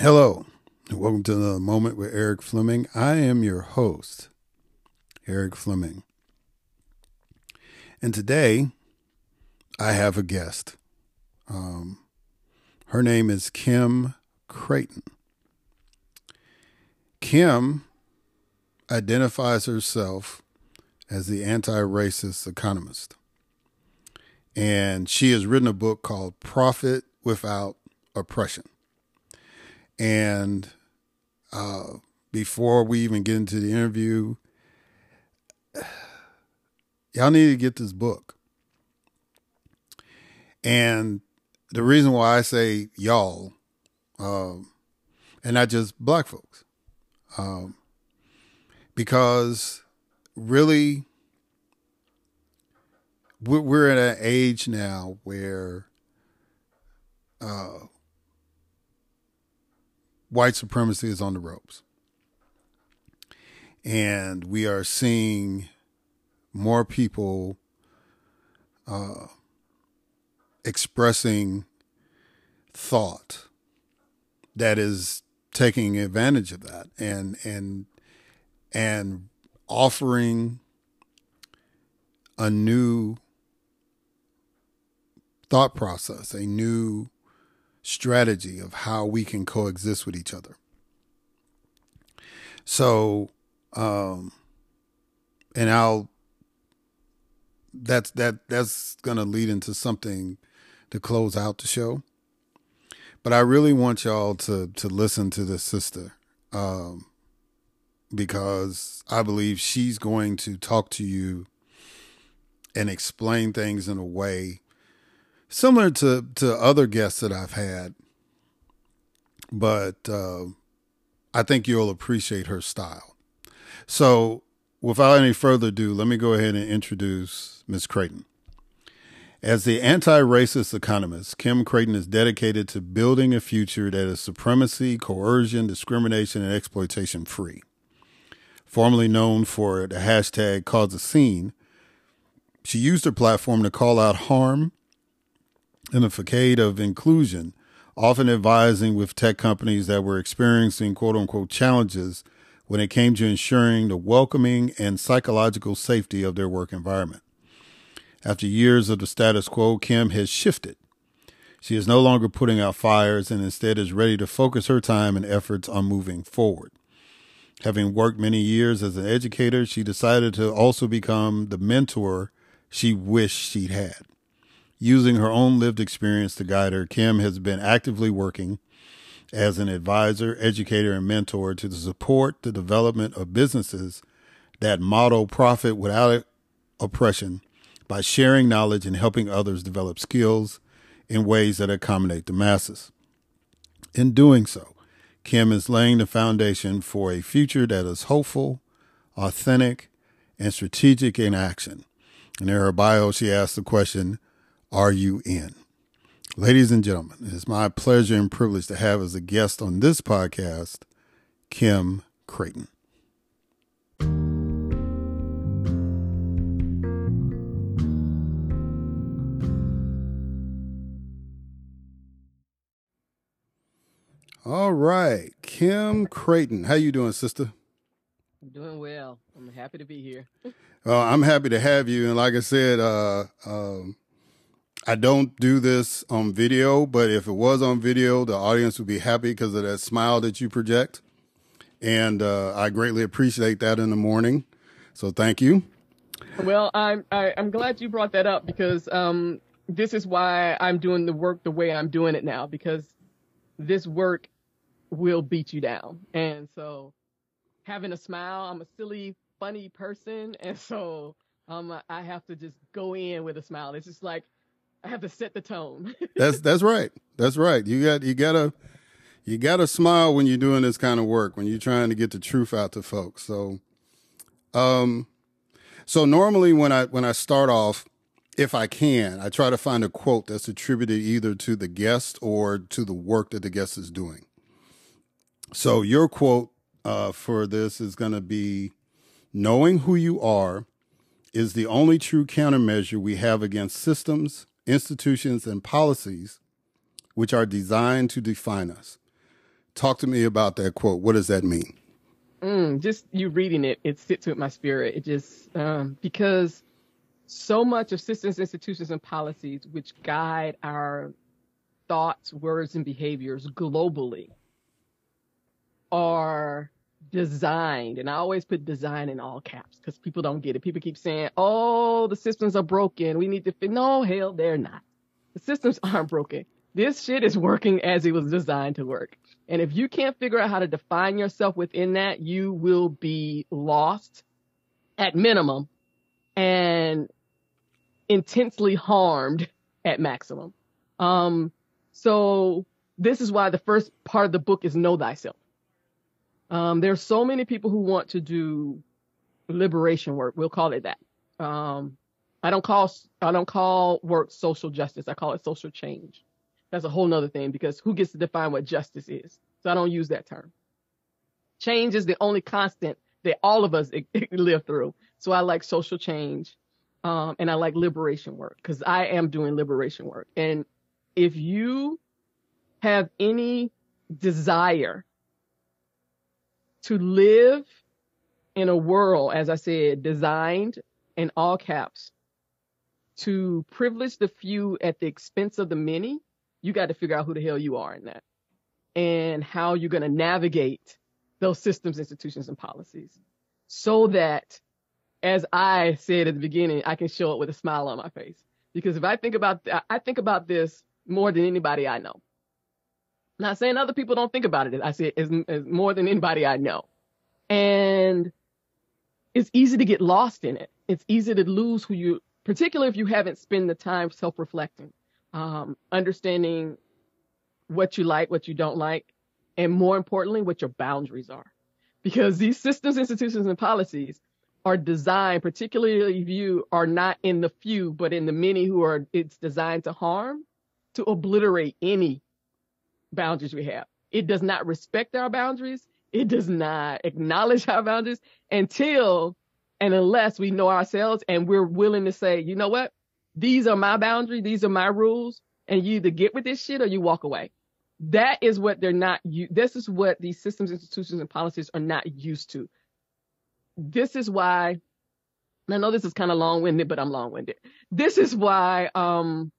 Hello, and welcome to the moment with Erik Fleming. I am your host, Erik Fleming. And today I have a guest. Um, her name is Kim Crayton. Kim identifies herself as the anti racist economist. And she has written a book called Profit Without Oppression. And uh, before we even get into the interview, y'all need to get this book. And the reason why I say y'all, um, and not just black folks, um, because really, we're, at an age now where uh, white supremacy is on the ropes. And we are seeing more people uh, expressing thought that is taking advantage of that and and and offering a new thought process, a new strategy of how we can coexist with each other. So, um, and I'll that's that that's to lead into something to close out the show. But I really want y'all to to listen to this sister, um, because I believe she's going to talk to you and explain things in a way similar to to other guests that I've had. But uh, I think you'll appreciate her style. So, without any further ado, let me go ahead and introduce Ms. Crayton. As the anti racist economist, Kim Crayton is dedicated to building a future that is supremacy, coercion, discrimination, and exploitation free. Formerly known for the hashtag cause a scene, she used her platform to call out harm in a facade of inclusion, often advising with tech companies that were experiencing quote unquote challenges when it came to ensuring the welcoming and psychological safety of their work environment. After years of the status quo, Kim has shifted. She is no longer putting out fires and instead is ready to focus her time and efforts on moving forward. Having worked many years as an educator, she decided to also become the mentor she wished she'd had. Using her own lived experience to guide her, Kim has been actively working as an advisor, educator, and mentor to support the development of businesses that model profit without oppression by sharing knowledge and helping others develop skills in ways that accommodate the masses. In doing so, Kim is laying the foundation for a future that is hopeful, authentic, and strategic in action. And in her bio, she asks the question, Are you in? Ladies and gentlemen, it is my pleasure and privilege to have as a guest on this podcast, Kim Crayton. All right, Kim Crayton, how you doing, sister? I'm doing well. I'm happy to be here. uh, I'm happy to have you, and like I said, uh, um, I don't do this on video, but if it was on video, the audience would be happy because of that smile that you project, and uh, I greatly appreciate that in the morning. So thank you. Well, I'm I, am i am glad you brought that up because um, this is why I'm doing the work the way I'm doing it now because this work will beat you down. And so having a smile, I'm a silly, funny person. And so um, I have to just go in with a smile. It's just like, I have to set the tone. that's, that's right. That's right. You got, you gotta, you gotta smile when you're doing this kind of work, when you're trying to get the truth out to folks. So, um, so normally when I, when I start off, if I can, I try to find a quote that's attributed either to the guest or to the work that the guest is doing. So your quote uh, for this is going to be knowing who you are is the only true countermeasure we have against systems, institutions, and policies which are designed to define us. Talk to me about that quote. What does that mean? Mm, just you reading it, it sits with my spirit. It just um, because so much of systems, institutions, and policies which guide our thoughts, words, and behaviors globally are designed, and I always put design in all caps because people don't get it. People keep saying, "Oh, the systems are broken. We need to fit." No, hell, they're not. The systems aren't broken. This shit is working as it was designed to work. And if you can't figure out how to define yourself within that, you will be lost at minimum and intensely harmed at maximum. Um, so this is why the first part of the book is know thyself. Um, there's so many people who want to do liberation work. We'll call it that. Um, I don't call I don't call work social justice. I call it social change. That's a whole nother thing because who gets to define what justice is? So I don't use that term. Change is the only constant that all of us live through. So I like social change, um, and I like liberation work because I am doing liberation work. And if you have any desire to live in a world, as I said, designed in all caps to privilege the few at the expense of the many, you got to figure out who the hell you are in that and how you're going to navigate those systems, institutions, and policies so that, as I said at the beginning, I can show up with a smile on my face. Because if I think about, I think about this more than anybody I know. Not saying other people don't think about it. I say it's, it's more than anybody I know. And it's easy to get lost in it. It's easy to lose who you, particularly if you haven't spent the time self-reflecting, um, understanding what you like, what you don't like, and more importantly, what your boundaries are. Because these systems, institutions, and policies are designed, particularly if you are not in the few, but in the many who are, it's designed to harm, to obliterate any boundaries we have. It does not respect our boundaries. It does not acknowledge our boundaries until and unless we know ourselves and we're willing to say, you know what? These are my boundaries. These are my rules. And you either get with this shit or you walk away. That is what they're not. You this is what these systems, institutions, and policies are not used to. This is why. I know this is kind of long-winded, but I'm long-winded. This is why um,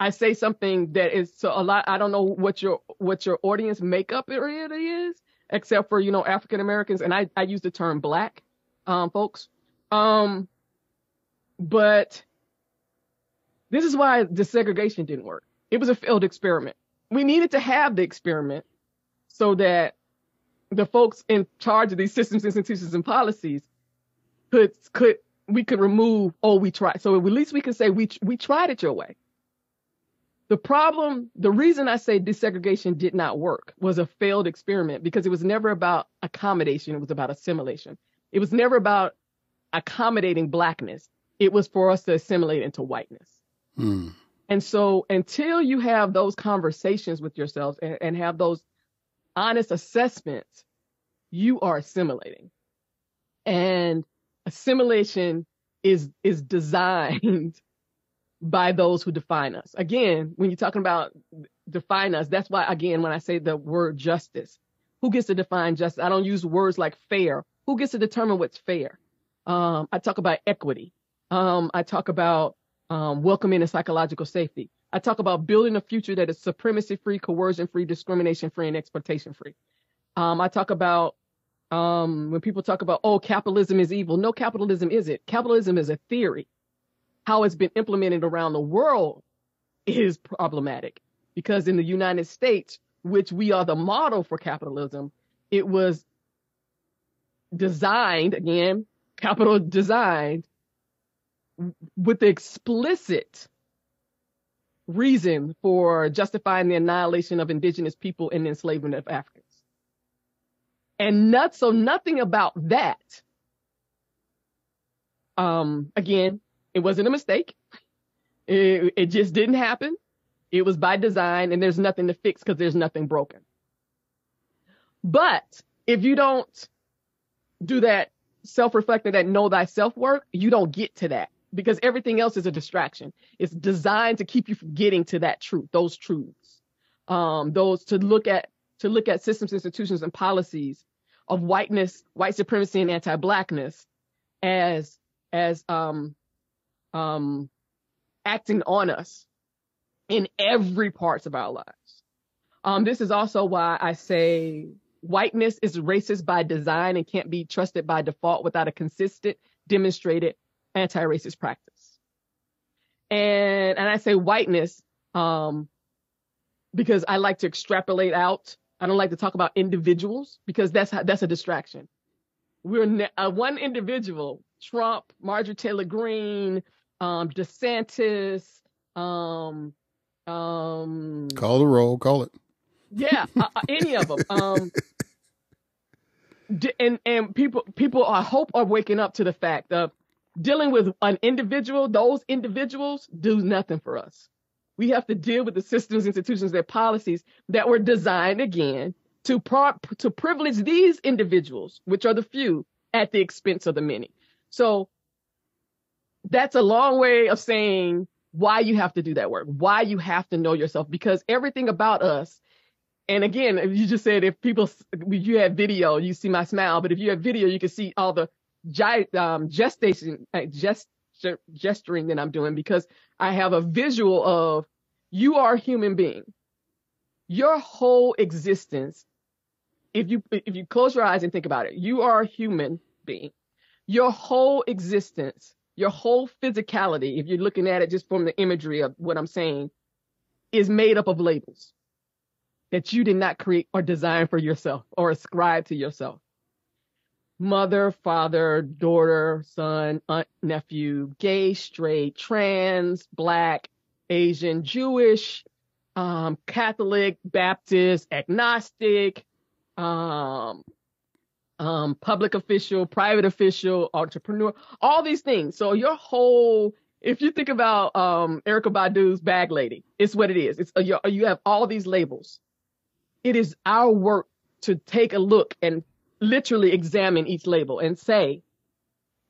I say something that is so a lot. I don't know what your what your audience makeup really is, except for you know African Americans, and I I use the term black um, folks. Um, but this is why desegregation didn't work. It was a failed experiment. We needed to have the experiment so that the folks in charge of these systems, institutions, and policies could could we could remove. Oh, we tried. So at least we can say we we tried it your way. The problem, the reason I say desegregation did not work was a failed experiment because it was never about accommodation. It was about assimilation. It was never about accommodating blackness. It was for us to assimilate into whiteness. Hmm. And so until you have those conversations with yourselves and, and have those honest assessments, you are assimilating. And assimilation is is designed by those who define us. Again, when you're talking about define us, that's why, again, when I say the word justice, who gets to define justice? I don't use words like fair. Who gets to determine what's fair? Um, I talk about equity. Um, I talk about um, welcoming and psychological safety. I talk about building a future that is supremacy free, coercion free, discrimination free, and exploitation free. Um, I talk about um, when people talk about, oh, capitalism is evil. No, capitalism isn't. Capitalism is a theory how it's been implemented around the world is problematic because in the United States, which we are the model for capitalism, it was designed again, capital designed with the explicit reason for justifying the annihilation of indigenous people and enslavement of Africans. And not so nothing about that. Um, again, it wasn't a mistake. It, it just didn't happen. It was by design and there's nothing to fix because there's nothing broken. But if you don't do that self-reflecting, that know thyself work, you don't get to that because everything else is a distraction. It's designed to keep you from getting to that truth, those truths, um, those to look at, to look at systems, institutions, and policies of whiteness, white supremacy, and anti-blackness as as um um acting on us in every parts of our lives. Um, this is also why I say whiteness is racist by design and can't be trusted by default without a consistent, demonstrated anti-racist practice. And and I say whiteness um, because I like to extrapolate out. I don't like to talk about individuals because that's that's a distraction. We're ne- uh, one individual, Trump, Marjorie Taylor Greene, um, DeSantis, um, um, call the roll, call it. Yeah, uh, uh any of them. Um, and and people people I hope are waking up to the fact of dealing with an individual. Those individuals do nothing for us. We have to deal with the systems, institutions, their policies that were designed again to pro- to privilege these individuals, which are the few, at the expense of the many. So that's a long way of saying why you have to do that work, why you have to know yourself, because everything about us and again, you just said if people, you have video, you see my smile, but if you have video, you can see all the um, gestation, uh, gest, gesturing that I'm doing because I have a visual of you are a human being. Your whole existence, if you if you close your eyes and think about it, you are a human being. Your whole existence, your whole physicality, if you're looking at it just from the imagery of what I'm saying, is made up of labels that you did not create or design for yourself or ascribe to yourself. Mother, father, daughter, son, aunt, nephew, gay, straight, trans, black, Asian, Jewish, um, Catholic, Baptist, agnostic, um, um, public official, private official, entrepreneur, all these things. So your whole, if you think about um, Erykah Badu's Bag Lady, it's what it is. It's you, you have all these labels it is our work to take a look and literally examine each label and say,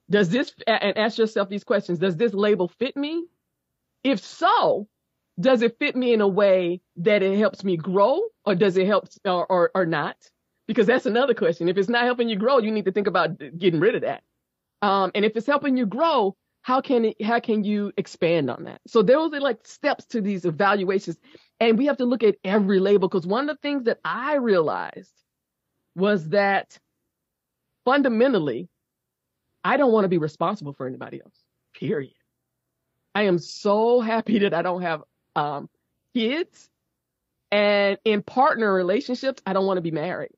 does this, and ask yourself these questions, does this label fit me? If so, does it fit me in a way that it helps me grow or does it help or, or, or not? Because that's another question. If it's not helping you grow, you need to think about getting rid of that. Um, and if it's helping you grow, how can it, how can you expand on that? So those are like steps to these evaluations. And we have to look at every label because one of the things that I realized was that fundamentally, I don't want to be responsible for anybody else, period. I am so happy that I don't have um, kids. And in partner relationships, I don't want to be married.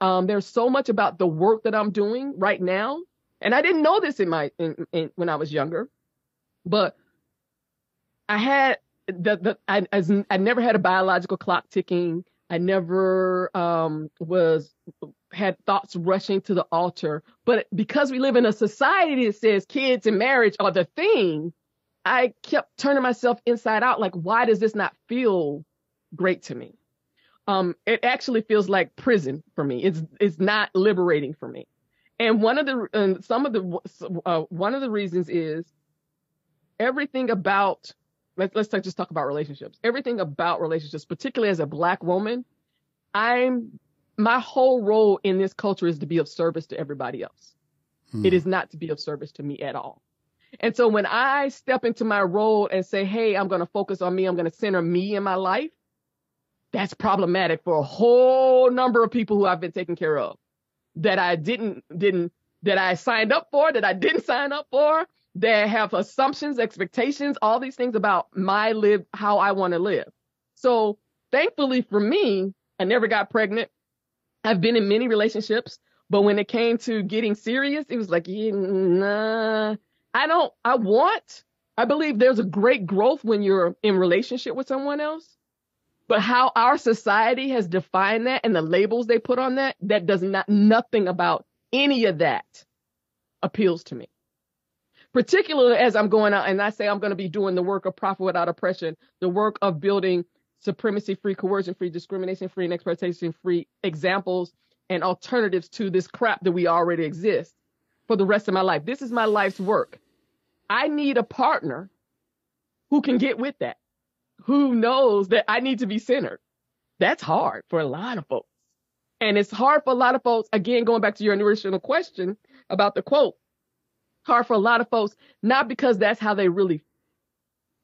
Um, there's so much about the work that I'm doing right now. And I didn't know this in my, in, in, when I was younger, but I had the, the I, as, I never had a biological clock ticking. I never um, was had thoughts rushing to the altar. But because we live in a society that says kids and marriage are the thing, I kept turning myself inside out. Like, why does this not feel great to me? Um, it actually feels like prison for me. It's it's not liberating for me. And one of the and some of the uh, one of the reasons is everything about let's let's just talk about relationships. Everything about relationships, particularly as a black woman, I'm my whole role in this culture is to be of service to everybody else. Hmm. It is not to be of service to me at all. And so when I step into my role and say, "Hey, I'm going to focus on me. I'm going to center me in my life," that's problematic for a whole number of people who I've been taking care of that I didn't didn't that I signed up for, that I didn't sign up for, that have assumptions, expectations, all these things about my live, how I want to live. So thankfully for me, I never got pregnant. I've been in many relationships, but when it came to getting serious, it was like, yeah, nah, I don't, I want, I believe there's a great growth when you're in relationship with someone else. But how our society has defined that and the labels they put on that, that does not, nothing about any of that appeals to me particularly as I'm going out and I say I'm going to be doing the work of profit without oppression, the work of building supremacy free, coercion free, discrimination free, and exploitation free examples and alternatives to this crap that we already exist for the rest of my life. This is my life's work. I need a partner who can get with that, who knows that I need to be centered. That's hard for a lot of folks. And it's hard for a lot of folks, again, going back to your original question about the quote, hard for a lot of folks, not because that's how they really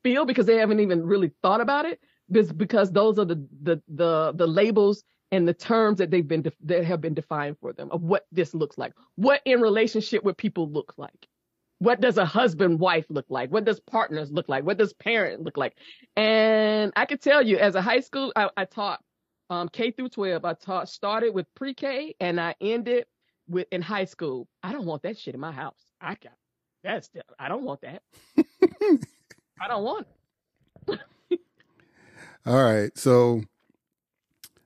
feel, because they haven't even really thought about it, but because those are the, the, the, the labels and the terms that they've been, de- that have been defined for them of what this looks like, what in relationship with people look like. What does a husband wife look like? What does partners look like? What does parent look like? And I can tell you, as a high school, I, I taught um, K through 12. I taught started with pre-K and I ended with in high school. I don't want that shit in my house. I got that's I don't want that. I don't want it. All right, so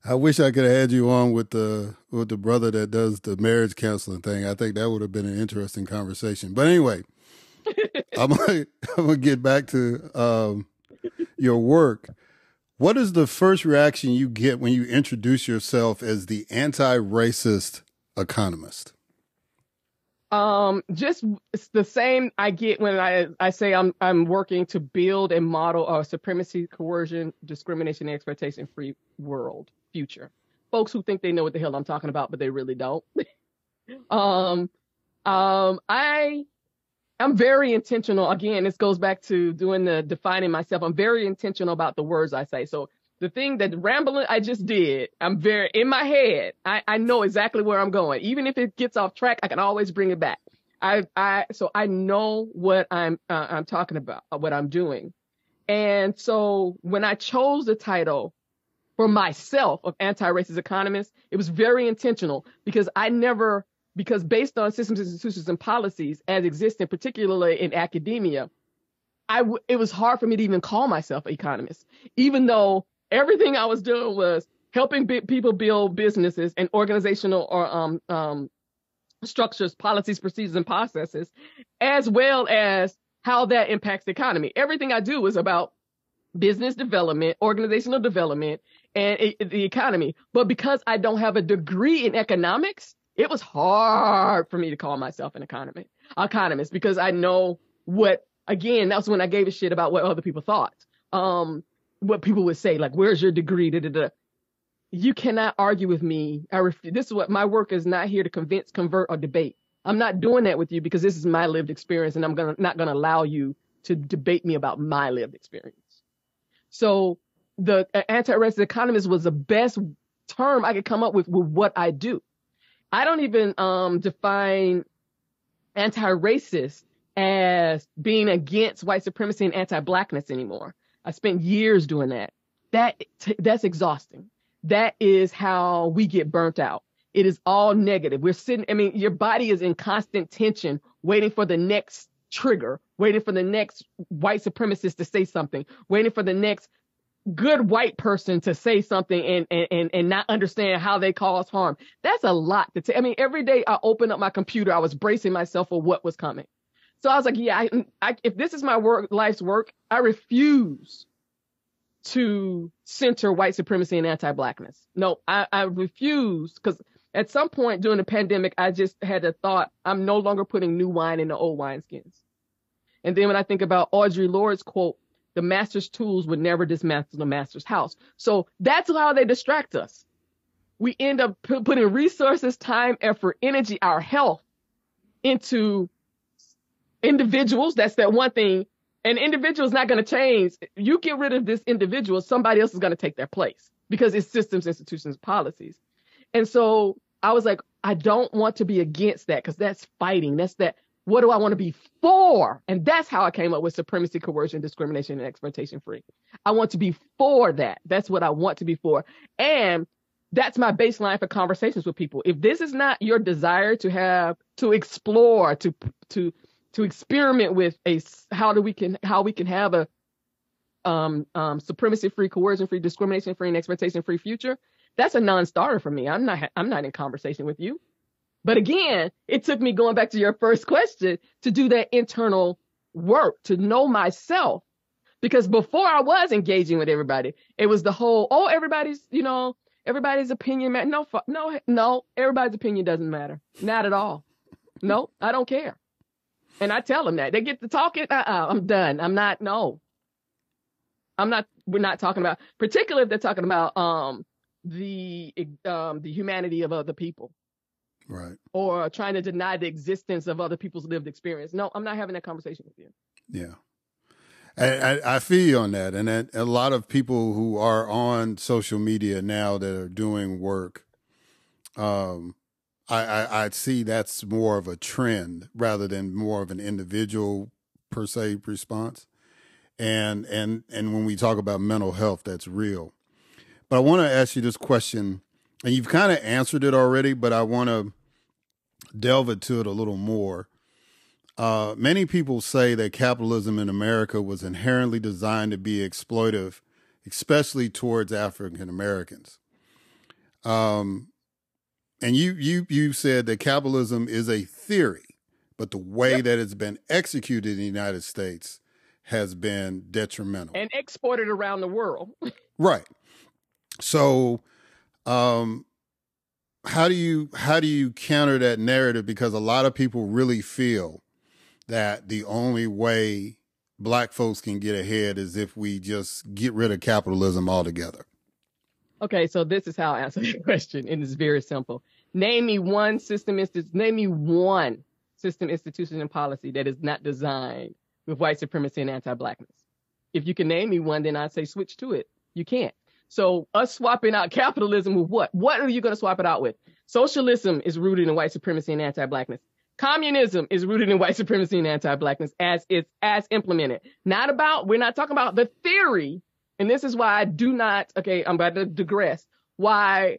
I wish I could have had you on with the with the brother that does the marriage counseling thing. I think that would have been an interesting conversation. But anyway, I'm gonna, I'm gonna get back to um, your work. What is the first reaction you get when you introduce yourself as the anti-racist economist? Um, just the same I get when I I say I'm I'm working to build and model a supremacy, coercion, discrimination, and exploitation free world future. Folks who think they know what the hell I'm talking about, but they really don't. um, um, I I'm very intentional. Again, this goes back to doing the defining myself. I'm very intentional about the words I say. So the thing that rambling I just did, I'm very in my head. I, I know exactly where I'm going. Even if it gets off track, I can always bring it back. I, I, so I know what I'm, uh, I'm talking about, what I'm doing. And so when I chose the title for myself of anti-racist economist, it was very intentional because I never because based on systems, institutions, and policies as existing, particularly in academia, I w- it was hard for me to even call myself an economist, even though everything I was doing was helping b- people build businesses and organizational or um, um, structures, policies, procedures, and processes, as well as how that impacts the economy. Everything I do is about business development, organizational development, and it, the economy. But because I don't have a degree in economics, it was hard for me to call myself an economist, economist because I know what, again, that's when I gave a shit about what other people thought. Um, what people would say, like, where's your degree? Da, da, da. You cannot argue with me. I ref- this is what my work is not here to convince, convert, or debate. I'm not doing that with you because this is my lived experience and I'm gonna, not going to allow you to debate me about my lived experience. So the anti-racist economist was the best term I could come up with with what I do. I don't even um, define anti-racist as being against white supremacy and anti-blackness anymore. I spent years doing that. That that's exhausting. That is how we get burnt out. It is all negative. We're sitting. I mean, your body is in constant tension, waiting for the next trigger, waiting for the next white supremacist to say something, waiting for the next good white person to say something and, and, and not understand how they cause harm. That's a lot to take. I mean, every day I open up my computer, I was bracing myself for what was coming. So I was like, yeah, I, I, if this is my work, life's work, I refuse to center white supremacy and anti-blackness. No, I, I refuse because at some point during the pandemic, I just had a thought, I'm no longer putting new wine in the old wineskins. And then when I think about Audre Lorde's quote, the master's tools would never dismantle the master's house. So that's how they distract us. We end up p- putting resources, time, effort, energy, our health into individuals. That's that one thing. An individual is not going to change. You get rid of this individual, somebody else is going to take their place because it's systems, institutions, policies. And so I was like, I don't want to be against that because that's fighting. That's that what do I want to be for? And that's how I came up with supremacy, coercion, discrimination, and exploitation free. I want to be for that. That's what I want to be for. And that's my baseline for conversations with people. If this is not your desire to have, to explore, to, to, to experiment with a, how do we can, how we can have a, um, um, supremacy free, coercion free, discrimination free, and exploitation free future, that's a non-starter for me. I'm not, I'm not in conversation with you. But again, it took me going back to your first question to do that internal work, to know myself. Because before I was engaging with everybody, it was the whole, oh, everybody's, you know, everybody's opinion. Ma- no, no, no, everybody's opinion doesn't matter. Not at all. No, I don't care. And I tell them that. They get to talking, uh-uh, I'm done. I'm not, no. I'm not, we're not talking about, particularly if they're talking about um the um, the humanity of other people. Right. Or trying to deny the existence of other people's lived experience. No, I'm not having that conversation with you. Yeah. I, I, feel you on that. And that a lot of people who are on social media now that are doing work, um, I, I, I see that's more of a trend rather than more of an individual per se response. And and and when we talk about mental health, that's real. But I want to ask you this question, and you've kind of answered it already, but I want to delve into it a little more. Uh, many people say that capitalism in America was inherently designed to be exploitive, especially towards African Americans. Um, and you you you said that capitalism is a theory, but the way yep. that it's been executed in the United States has been detrimental and exported around the world. right. So, um, how do you how do you counter that narrative? Because a lot of people really feel that the only way black folks can get ahead is if we just get rid of capitalism altogether. Okay, so this is how I answer the question, and it's very simple. Name me one system name me one system, institution, and policy that is not designed with white supremacy and anti-blackness. If you can name me one, then I'd say switch to it. You can't. So us swapping out capitalism with what? What are you going to swap it out with? Socialism is rooted in white supremacy and anti-blackness. Communism is rooted in white supremacy and anti-blackness as it's as implemented. Not about, we're not talking about the theory. And this is why I do not, okay, I'm about to digress. Why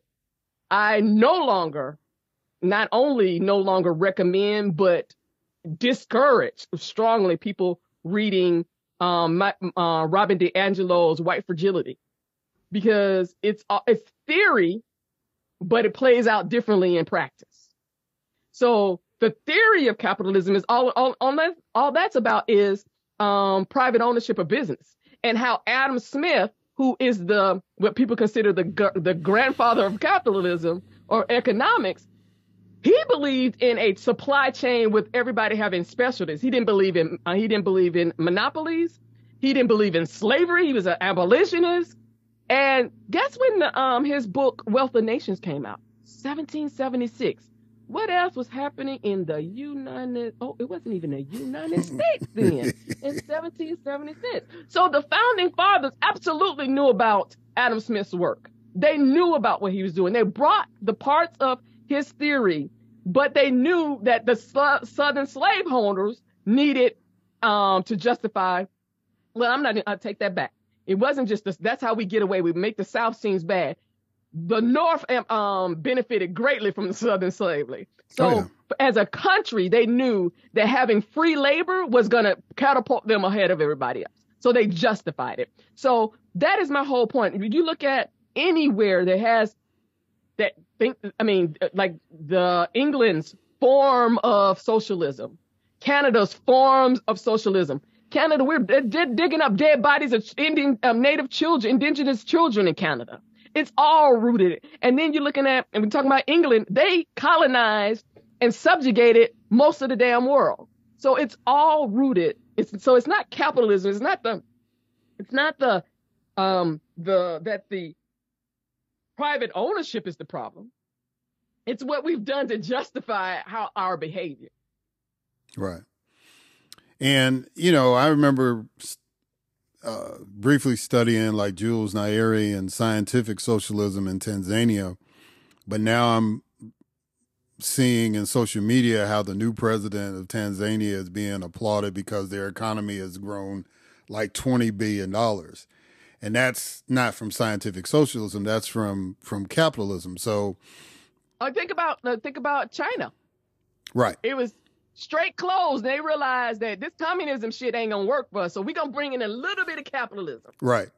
I no longer, not only no longer recommend, but discourage strongly people reading um, my, uh, Robin DiAngelo's White Fragility because it's uh, it's theory, but it plays out differently in practice. So the theory of capitalism is all all, all, that, all that's about is um, private ownership of business and how Adam Smith, who is the what people consider the the grandfather of capitalism or economics, he believed in a supply chain with everybody having specialties. He didn't believe in uh, he didn't believe in monopolies. He didn't believe in slavery. He was an abolitionist. And guess when the, um his book Wealth of Nations came out? 1776. What else was happening in the United? Oh, it wasn't even the United States then in 1776. So the founding fathers absolutely knew about Adam Smith's work. They knew about what he was doing. They brought the parts of his theory, but they knew that the southern slaveholders needed um, to justify. Well, I'm not. I take that back. It wasn't just this. That's how we get away. We make the South seems bad. The North um, um benefited greatly from the Southern slavery. So oh, yeah. as a country, they knew that having free labor was going to catapult them ahead of everybody else. So they justified it. So that is my whole point. If you look at anywhere that has that think, I mean, like the England's form of socialism, Canada's forms of socialism. Canada, we're digging up dead bodies of Indian, um, native children, indigenous children in Canada. It's all rooted. And then you're looking at, and we're talking about England, they colonized and subjugated most of the damn world. So it's all rooted. It's, so it's not capitalism. It's not the, it's not the, um, the, that the private ownership is the problem. It's what we've done to justify how our behavior. Right. And, you know, I remember uh, briefly studying like Julius Nyerere and scientific socialism in Tanzania, but now I'm seeing in social media how the new president of Tanzania is being applauded because their economy has grown like $20 billion and that's not from scientific socialism. That's from from capitalism. So, I think about uh, think about China. Right. It was straight clothes. They realized that this communism shit ain't gonna work for us, so we gonna bring in a little bit of capitalism. Right.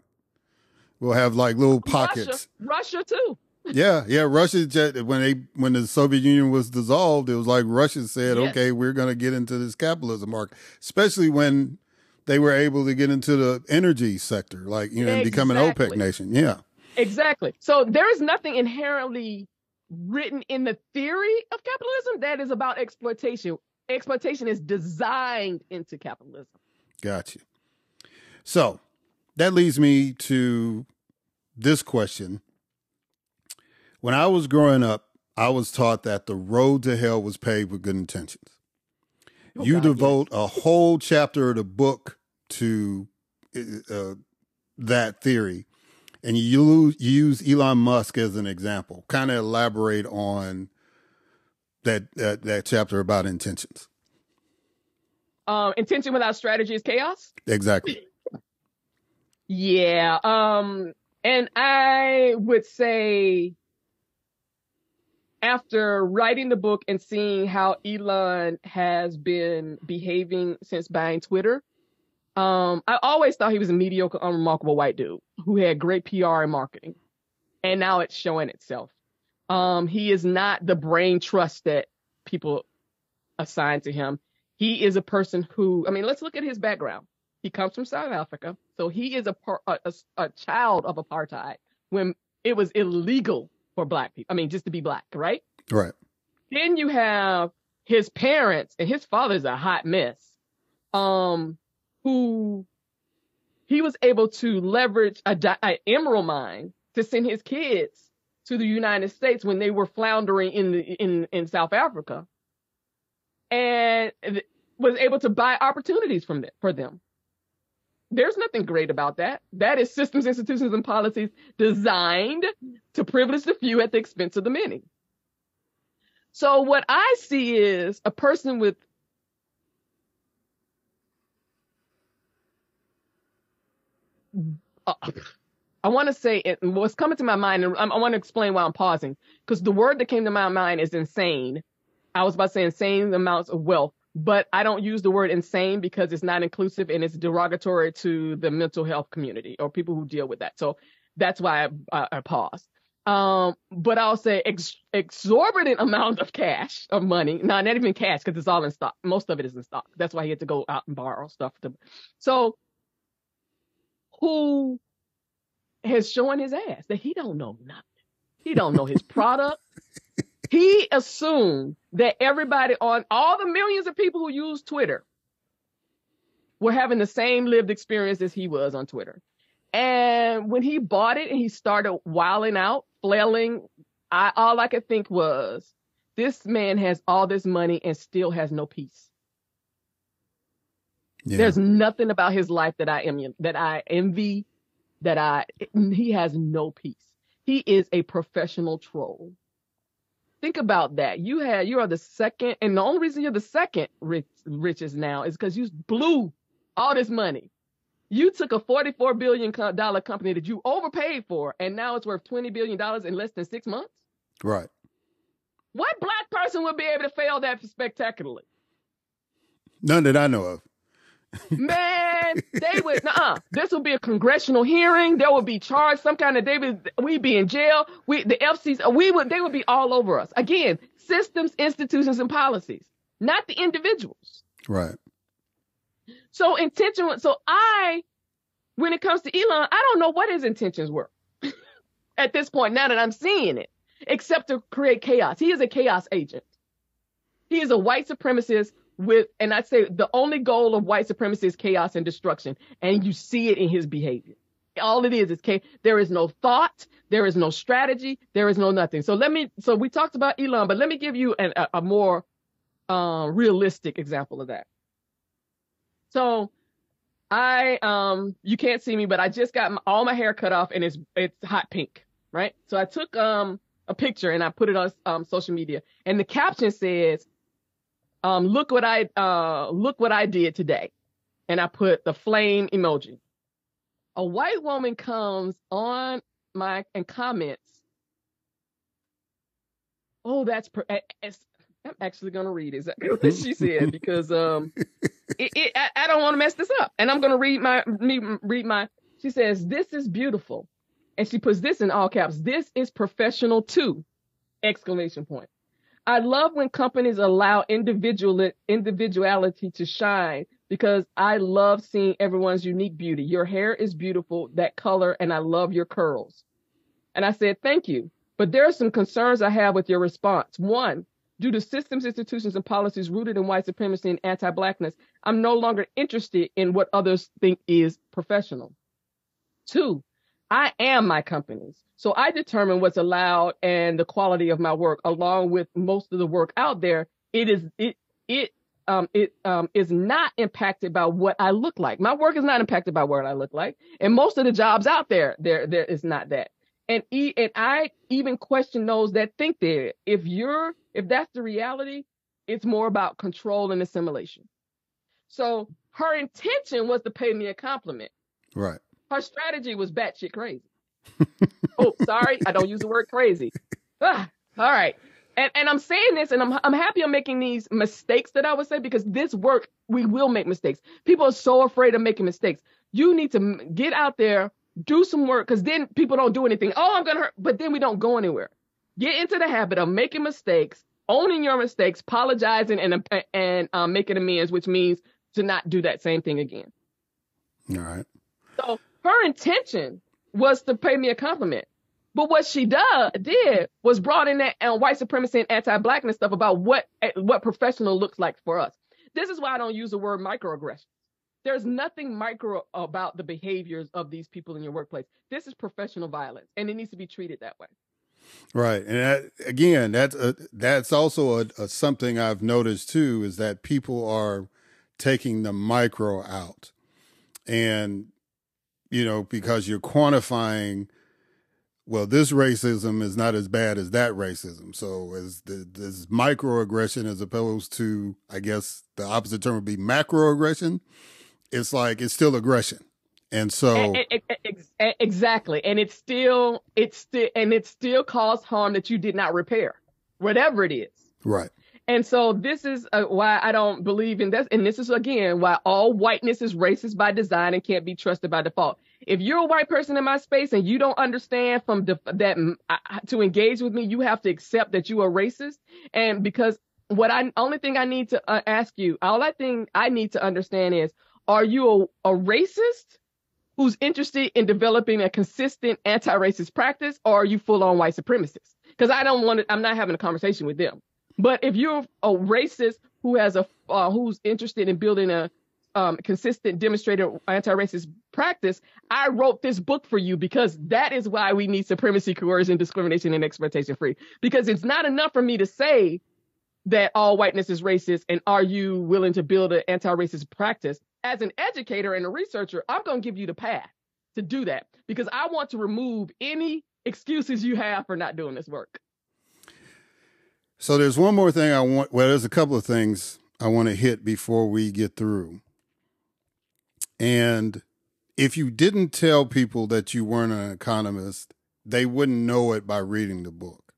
We'll have like little pockets. Russia, Russia too. yeah, yeah. Russia when they when the Soviet Union was dissolved, it was like Russia said, yes. "Okay, we're going to get into this capitalism market." Especially when they were able to get into the energy sector, like you know, exactly. become an OPEC nation. Yeah, exactly. So there is nothing inherently written in the theory of capitalism that is about exploitation. Exploitation is designed into capitalism. Got you. So that leads me to this question. When I was growing up, I was taught that the road to hell was paved with good intentions. Oh, you God, devote yes. a whole chapter of the book to uh, that theory, and you use Elon Musk as an example. Kind of elaborate on that, that that chapter about intentions. Um, intention without strategy is chaos. Exactly. yeah. Um, and I would say after writing the book and seeing how Elon has been behaving since buying Twitter, um, I always thought he was a mediocre, unremarkable white dude who had great PR and marketing. And now it's showing itself. Um, he is not the brain trust that people assign to him. He is a person who, I mean, let's look at his background. He comes from South Africa, so he is a, a, a, a child of apartheid when it was illegal for black people. I mean, just to be black, right? Right. Then you have his parents, and his father's a hot mess. Um, who he was able to leverage a, a emerald mine to send his kids to the United States when they were floundering in the in in South Africa, and was able to buy opportunities from them for them. There's nothing great about that. That is systems, institutions, and policies designed to privilege the few at the expense of the many. So what I see is a person with uh, I want to say it, what's coming to my mind, and I, I want to explain why I'm pausing, because the word that came to my mind is insane. I was about to say insane amounts of wealth but I don't use the word insane because it's not inclusive and it's derogatory to the mental health community or people who deal with that. So that's why I, I, I paused. Um, but I'll say ex- exorbitant amount of cash of money. No, not even cash because it's all in stock. Most of it is in stock. That's why he had to go out and borrow stuff. To, so who has shown his ass that he don't know nothing. He don't know his product. He assumed that everybody on all the millions of people who use Twitter were having the same lived experience as he was on Twitter. And when he bought it and he started wilding out, flailing, I all I could think was, this man has all this money and still has no peace. Yeah. There's nothing about his life that I am that I envy, that I he has no peace. He is a professional troll. Think about that. You had you are the second, and the only reason you're the second rich, richest now is because you blew all this money. You took a forty-four billion dollar company that you overpaid for, and now it's worth twenty billion dollars in less than six months. Right. What black person would be able to fail that spectacularly? None that I know of. Man, they would. Nah, this will be a congressional hearing. There will be charged some kind of. They would. We'd be in jail. We the FCC. We would. They would be all over us. Again, systems, institutions, and policies, not the individuals. Right. So intentional. So I, when it comes to Elon, I don't know what his intentions were at this point. Now that I'm seeing it, except to create chaos. He is a chaos agent. He is a white supremacist with, and I say the only goal of white supremacy is chaos and destruction, and you see it in his behavior. All it is is chaos. There is no thought, there is no strategy, there is no nothing. So let me. So we talked about Elon, but let me give you an, a, a more uh, realistic example of that. So I um you can't see me, but I just got my, all my hair cut off and it's it's hot pink, right? So I took um a picture and I put it on um social media, and the caption says um, look what I uh, look what I did today, and I put the flame emoji. A white woman comes on my and comments, "Oh, that's per- I'm actually gonna read exactly what she said because um, it, it, I, I don't want to mess this up, and I'm gonna read my me read my. She says, "This is beautiful," and she puts this in all caps. This is professional too! Exclamation point. I love when companies allow individual individuality to shine because I love seeing everyone's unique beauty. Your hair is beautiful, that color, and I love your curls. And I said, thank you. But there are some concerns I have with your response. One, due to systems, institutions, and policies rooted in white supremacy and anti-blackness, I'm no longer interested in what others think is professional. Two, I am my company's. So I determine what's allowed and the quality of my work, along with most of the work out there. It is it it um it um is not impacted by what I look like. My work is not impacted by what I look like, and most of the jobs out there there there is not that. And e- and I even question those that think that if you're if that's the reality, it's more about control and assimilation. So her intention was to pay me a compliment. Right. Her strategy was batshit crazy. oh, sorry, I don't use the word crazy. Ah, all right. And, and I'm saying this, and I'm I'm happy I'm making these mistakes that I would say because this work we will make mistakes. People are so afraid of making mistakes. You need to get out there, do some work, because then people don't do anything. Oh, I'm gonna hurt, but then we don't go anywhere. Get into the habit of making mistakes, owning your mistakes, apologizing, and and um, making amends, which means to not do that same thing again. All right. So her intention was to pay me a compliment. But what she did, did was brought in that uh, white supremacy and anti-blackness stuff about what eh, what professional looks like for us. This is why I don't use the word microaggression. There's nothing micro about the behaviors of these people in your workplace. This is professional violence, and it needs to be treated that way. Right, and that, again, that's a, that's also a, a, something I've noticed too is that people are taking the micro out, and you know because you're quantifying well, this racism is not as bad as that racism. So as the, this microaggression as opposed to, I guess the opposite term would be macroaggression. It's like it's still aggression. And so exactly, and it's still it's still and it still caused harm that you did not repair, whatever it is. Right. And so this is uh, why I don't believe in this. And this is again why all whiteness is racist by design and can't be trusted by default. If you're a white person in my space and you don't understand from def- that to engage with me, you have to accept that you are racist. And because what I only thing I need to uh, ask you, all I think I need to understand is, are you a, a racist who's interested in developing a consistent anti-racist practice, or are you full on white supremacist? Because I don't want to. I'm not having a conversation with them. But if you're a racist who has a uh, who's interested in building a um, consistent demonstrated anti-racist practice, I wrote this book for you because that is why we need supremacy, coercion, discrimination, and exploitation free. Because it's not enough for me to say that all whiteness is racist and are you willing to build an anti-racist practice? As an educator and a researcher, I'm going to give you the path to do that because I want to remove any excuses you have for not doing this work. So there's one more thing I want. Well, there's a couple of things I want to hit before we get through. And if you didn't tell people that you weren't an economist, they wouldn't know it by reading the book.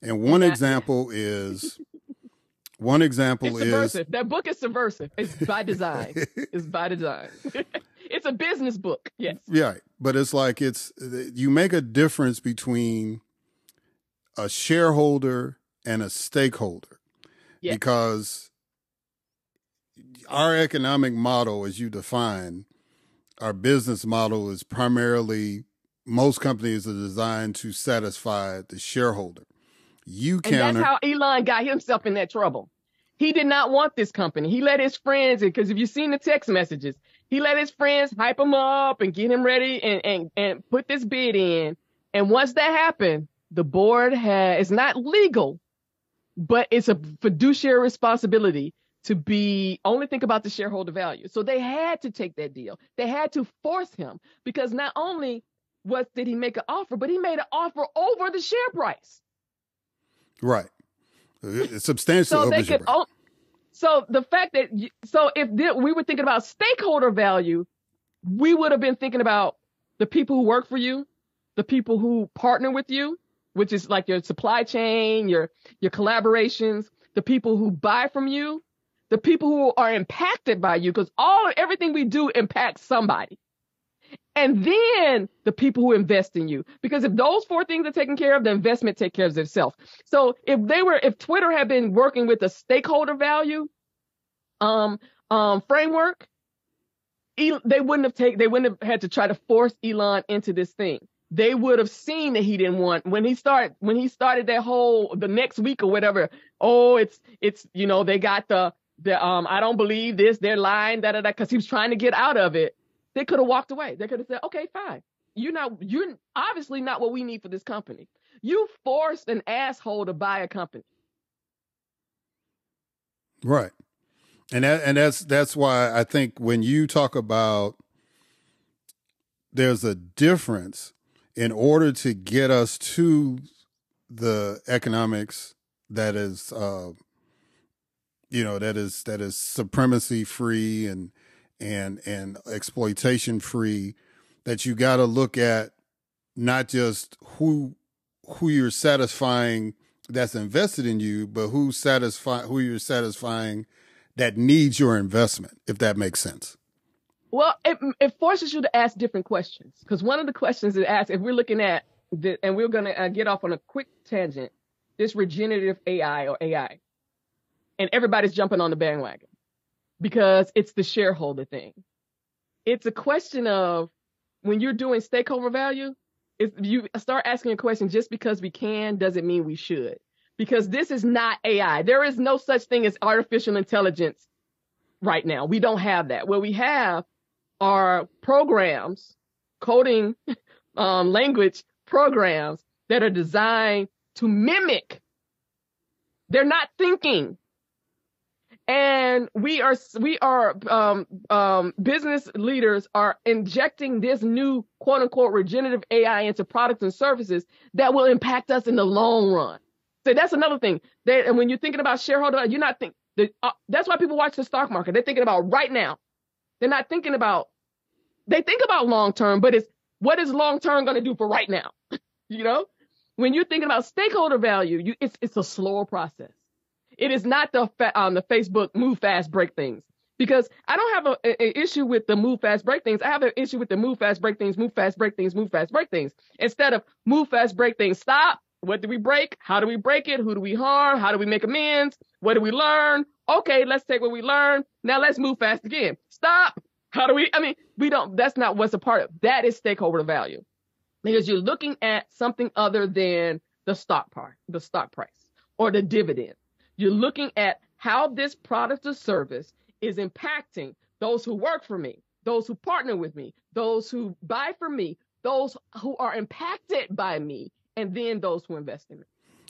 And one example is one example it's subversive. is that book is subversive. It's by design. it's by design. it's a business book. Yes. Yeah, but it's like it's you make a difference between a shareholder and a stakeholder yes. because our economic model, as you define, our business model is primarily most companies are designed to satisfy the shareholder. You counter. And that's how Elon got himself in that trouble. He did not want this company. He let his friends, because if you've seen the text messages, he let his friends hype him up and get him ready and, and, and put this bid in. And once that happened, the board has, it's not legal, but it's a fiduciary responsibility to be only think about the shareholder value. So they had to take that deal. They had to force him because not only was did he make an offer, but he made an offer over the share price. Right. It's substantial so they could, so the fact that so if we were thinking about stakeholder value, we would have been thinking about the people who work for you, the people who partner with you, which is like your supply chain, your your collaborations, the people who buy from you, the people who are impacted by you, because all everything we do impacts somebody. And then the people who invest in you. Because if those four things are taken care of, the investment take care of itself. So if they were, if Twitter had been working with a stakeholder value um, um, framework, they wouldn't have taken, they wouldn't have had to try to force Elon into this thing they would have seen that he didn't want when he started when he started that whole the next week or whatever. Oh, it's it's you know they got the the um I don't believe this they're lying da because he was trying to get out of it. They could have walked away. They could have said okay fine. you're not you're obviously not what we need for this company. You forced an asshole to buy a company. Right. And that and that's that's why I think when you talk about there's a difference in order to get us to the economics that is uh, you know that is that is supremacy free and and and exploitation free that you got to look at not just who who you're satisfying that's invested in you but who's satisfy who you're satisfying that needs your investment if that makes sense. Well it, it forces you to ask different questions because one of the questions it asks if we're looking at the, and we're going to uh, get off on a quick tangent this regenerative ai or ai and everybody's jumping on the bandwagon because it's the shareholder thing. It's a question of when you're doing stakeholder value, if you start asking a question just because we can doesn't mean we should. Because this is not AI. There is no such thing as artificial intelligence right now. We don't have that. What we have are programs, coding um, language programs that are designed to mimic. They're not thinking and we are we are um, um, business leaders are injecting this new quote unquote regenerative AI into products and services that will impact us in the long run. So that's another thing. That and when you're thinking about shareholder, you're not think uh, that's why people watch the stock market. They're thinking about right now. They're not thinking about they think about long term, but it's what is long term going to do for right now. you know, when you're thinking about stakeholder value, you it's it's a slower process. It is not the fa- um, the Facebook move fast break things because I don't have an issue with the move fast break things. I have an issue with the move fast break things, move fast break things, move fast break things. Instead of move fast break things, stop. What do we break? How do we break it? Who do we harm? How do we make amends? What do we learn? Okay, let's take what we learned. Now let's move fast again. Stop. How do we? I mean, we don't. That's not what's a part of. That is stakeholder value, because you're looking at something other than the stock part, the stock price, or the dividend. You're looking at how this product or service is impacting those who work for me, those who partner with me, those who buy from me, those who are impacted by me, and then those who invest in me.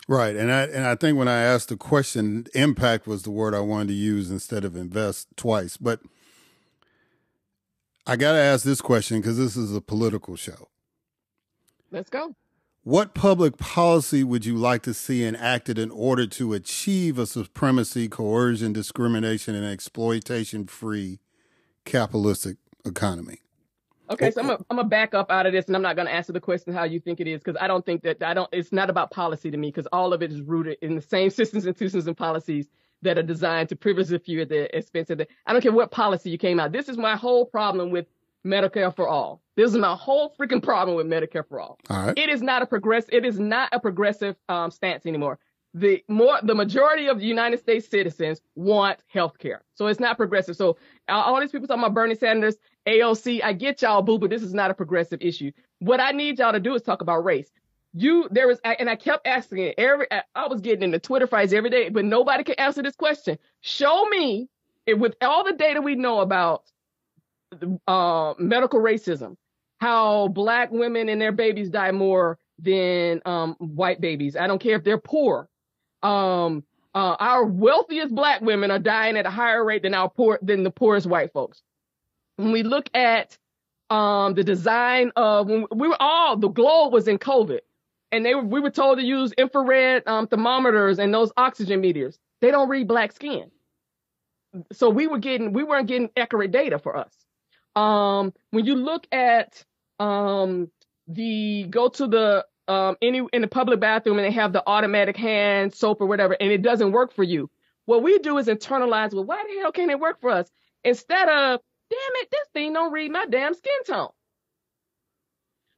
Right, and I and I think when I asked the question, impact was the word I wanted to use instead of invest twice. But I got to ask this question because this is a political show. Let's go. What public policy would you like to see enacted in order to achieve a supremacy, coercion, discrimination, and exploitation free capitalistic economy? Okay, so I'm gonna, I'm back up out of this, and I'm not gonna answer the question how you think it is, because I don't think that I don't. It's not about policy to me, because all of it is rooted in the same systems, institutions, and policies that are designed to privilege the few at the expense of the. I don't care what policy you came out. This is my whole problem with Medicare for all. This is my whole freaking problem with Medicare for all. All right. It is not a progress. It is not a progressive um, stance anymore. The more the majority of the United States citizens want health care, so it's not progressive. So all these people talking about Bernie Sanders, AOC, I get y'all, boo, but this is not a progressive issue. What I need y'all to do is talk about race. You there was, and I kept asking it every. I was getting in the Twitter fights every day, but nobody can answer this question. Show me, with all the data we know about uh, medical racism, how black women and their babies die more than um, white babies. I don't care if they're poor. Um, uh, our wealthiest black women are dying at a higher rate than our poor than the poorest white folks. When we look at um, the design of when we were all the globe was in COVID, and they were, we were told to use infrared um, thermometers and those oxygen meters. They don't read black skin, so we were getting we weren't getting accurate data for us. Um, when you look at um, the go to the um, any in the public bathroom and they have the automatic hand soap or whatever, and it doesn't work for you. What we do is internalize. Well, why the hell can't it work for us? Instead of, damn it, this thing don't read my damn skin tone.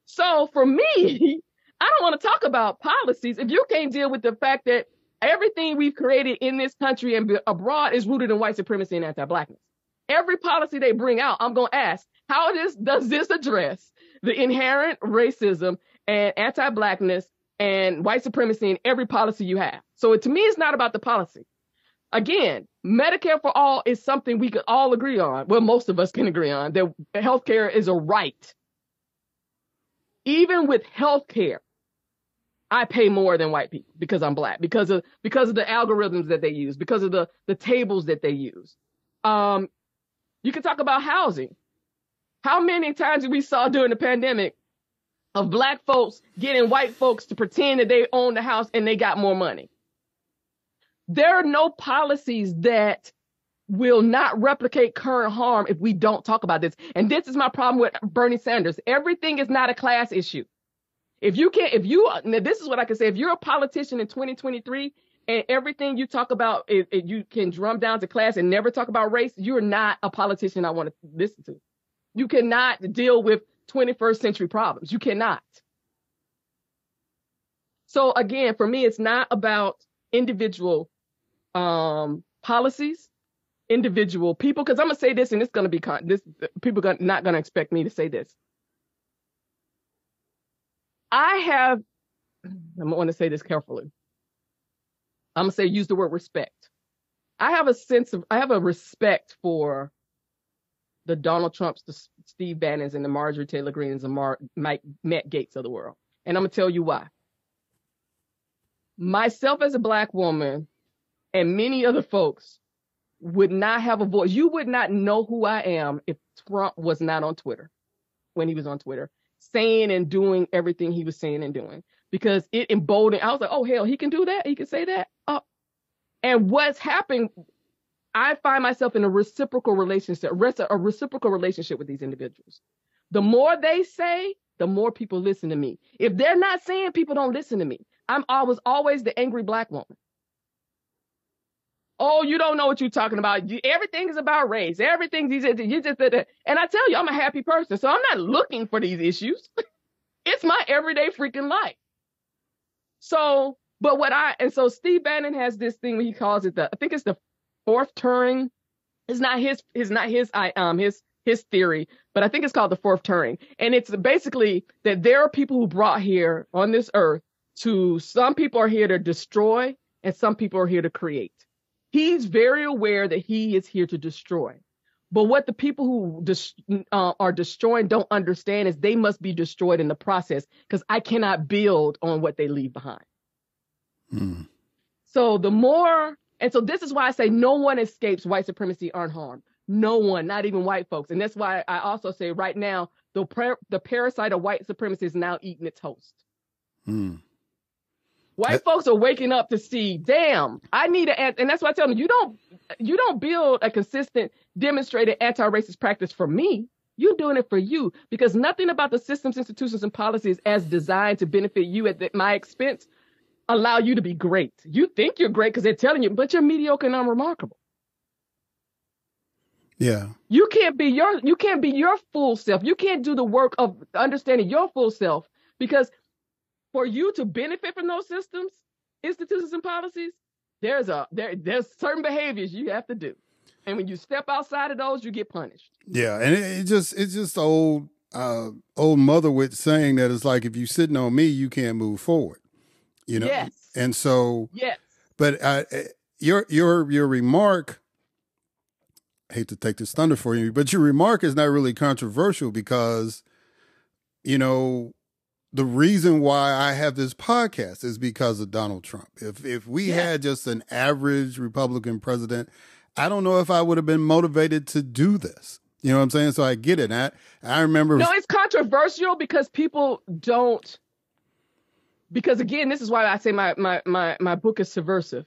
So for me, I don't want to talk about policies if you can't deal with the fact that everything we've created in this country and abroad is rooted in white supremacy and anti-blackness every policy they bring out, I'm going to ask, how does, does this address the inherent racism and anti-blackness and white supremacy in every policy you have? So to me, it's not about the policy. Again, Medicare for all is something we could all agree on. Well, most of us can agree on that healthcare is a right. even with health care, I pay more than white people because I'm black, because of because of the algorithms that they use, because of the the tables that they use. Um, you can talk about housing. How many times we saw during the pandemic of black folks getting white folks to pretend that they own the house and they got more money? There are no policies that will not replicate current harm if we don't talk about this. And this is my problem with Bernie Sanders. Everything is not a class issue. If you can't, if you, this is what I can say. If you're a politician in 2023 and everything you talk about, you can drum down to class and never talk about race, you're not a politician I want to listen to. You cannot deal with 21st century problems. You cannot. So again, for me, it's not about individual um, policies, individual people. Because I'm gonna say this, and it's gonna be con- this. People are not gonna expect me to say this. I have, I want to say this carefully. I'm gonna say use the word respect. I have a sense of, I have a respect for the Donald Trumps, the Steve Bannons, and the Marjorie Taylor Greenes and Mar- Mike Matt Gaetz of the world, and I'm gonna tell you why. Myself as a black woman, and many other folks would not have a voice. You would not know who I am if Trump was not on Twitter when he was on Twitter saying and doing everything he was saying and doing because it emboldened. I was like, oh hell, he can do that. He can say that. And what's happened? I find myself in a reciprocal relationship, a reciprocal relationship with these individuals. The more they say, the more people listen to me. If they're not saying, people don't listen to me. I'm always always the angry black woman. Oh, you don't know what you're talking about. Everything is about race. Everything you just, you just and I tell you, I'm a happy person, so I'm not looking for these issues. it's my everyday freaking life. So, but what I and so Steve Bannon has this thing he calls it the I think it's the fourth Turning. It's not his it's not his I um his his theory, but I think it's called the fourth Turning. And it's basically that there are people who brought here on this earth to some people are here to destroy and some people are here to create. He's very aware that he is here to destroy. But what the people who dis- uh, are destroying don't understand is they must be destroyed in the process because I cannot build on what they leave behind. Hmm. So the more, and so this is why I say no one escapes white supremacy unharmed. No one, not even white folks. And that's why I also say right now, the, the parasite of white supremacy is now eating its host. Hmm. White folks are waking up to see, damn, I need to, and that's why I tell them, you don't, you don't build a consistent, demonstrated anti-racist practice for me. You're doing it for you because nothing about the systems, institutions, and policies as designed to benefit you at the, my expense allow you to be great. You think you're great because they're telling you, but you're mediocre and unremarkable. Yeah. You can't be your you can't be your full self. You can't do the work of understanding your full self because for you to benefit from those systems, institutions, and policies, there's a there there's certain behaviors you have to do, and when you step outside of those, you get punished. Yeah, and it, it just it's just old uh, old motherwit saying that it's like if you're sitting on me, you can't move forward. You know. Yes. And so. Yes. But uh, your your your remark. I hate to take this thunder for you, but your remark is not really controversial because, you know, the reason why I have this podcast is because of Donald Trump. If if we yeah. had just an average Republican president, I don't know if I would have been motivated to do this. You know what I'm saying? So I get it. I I remember. No, it's controversial because people don't. Because again, this is why I say my my my my book is subversive.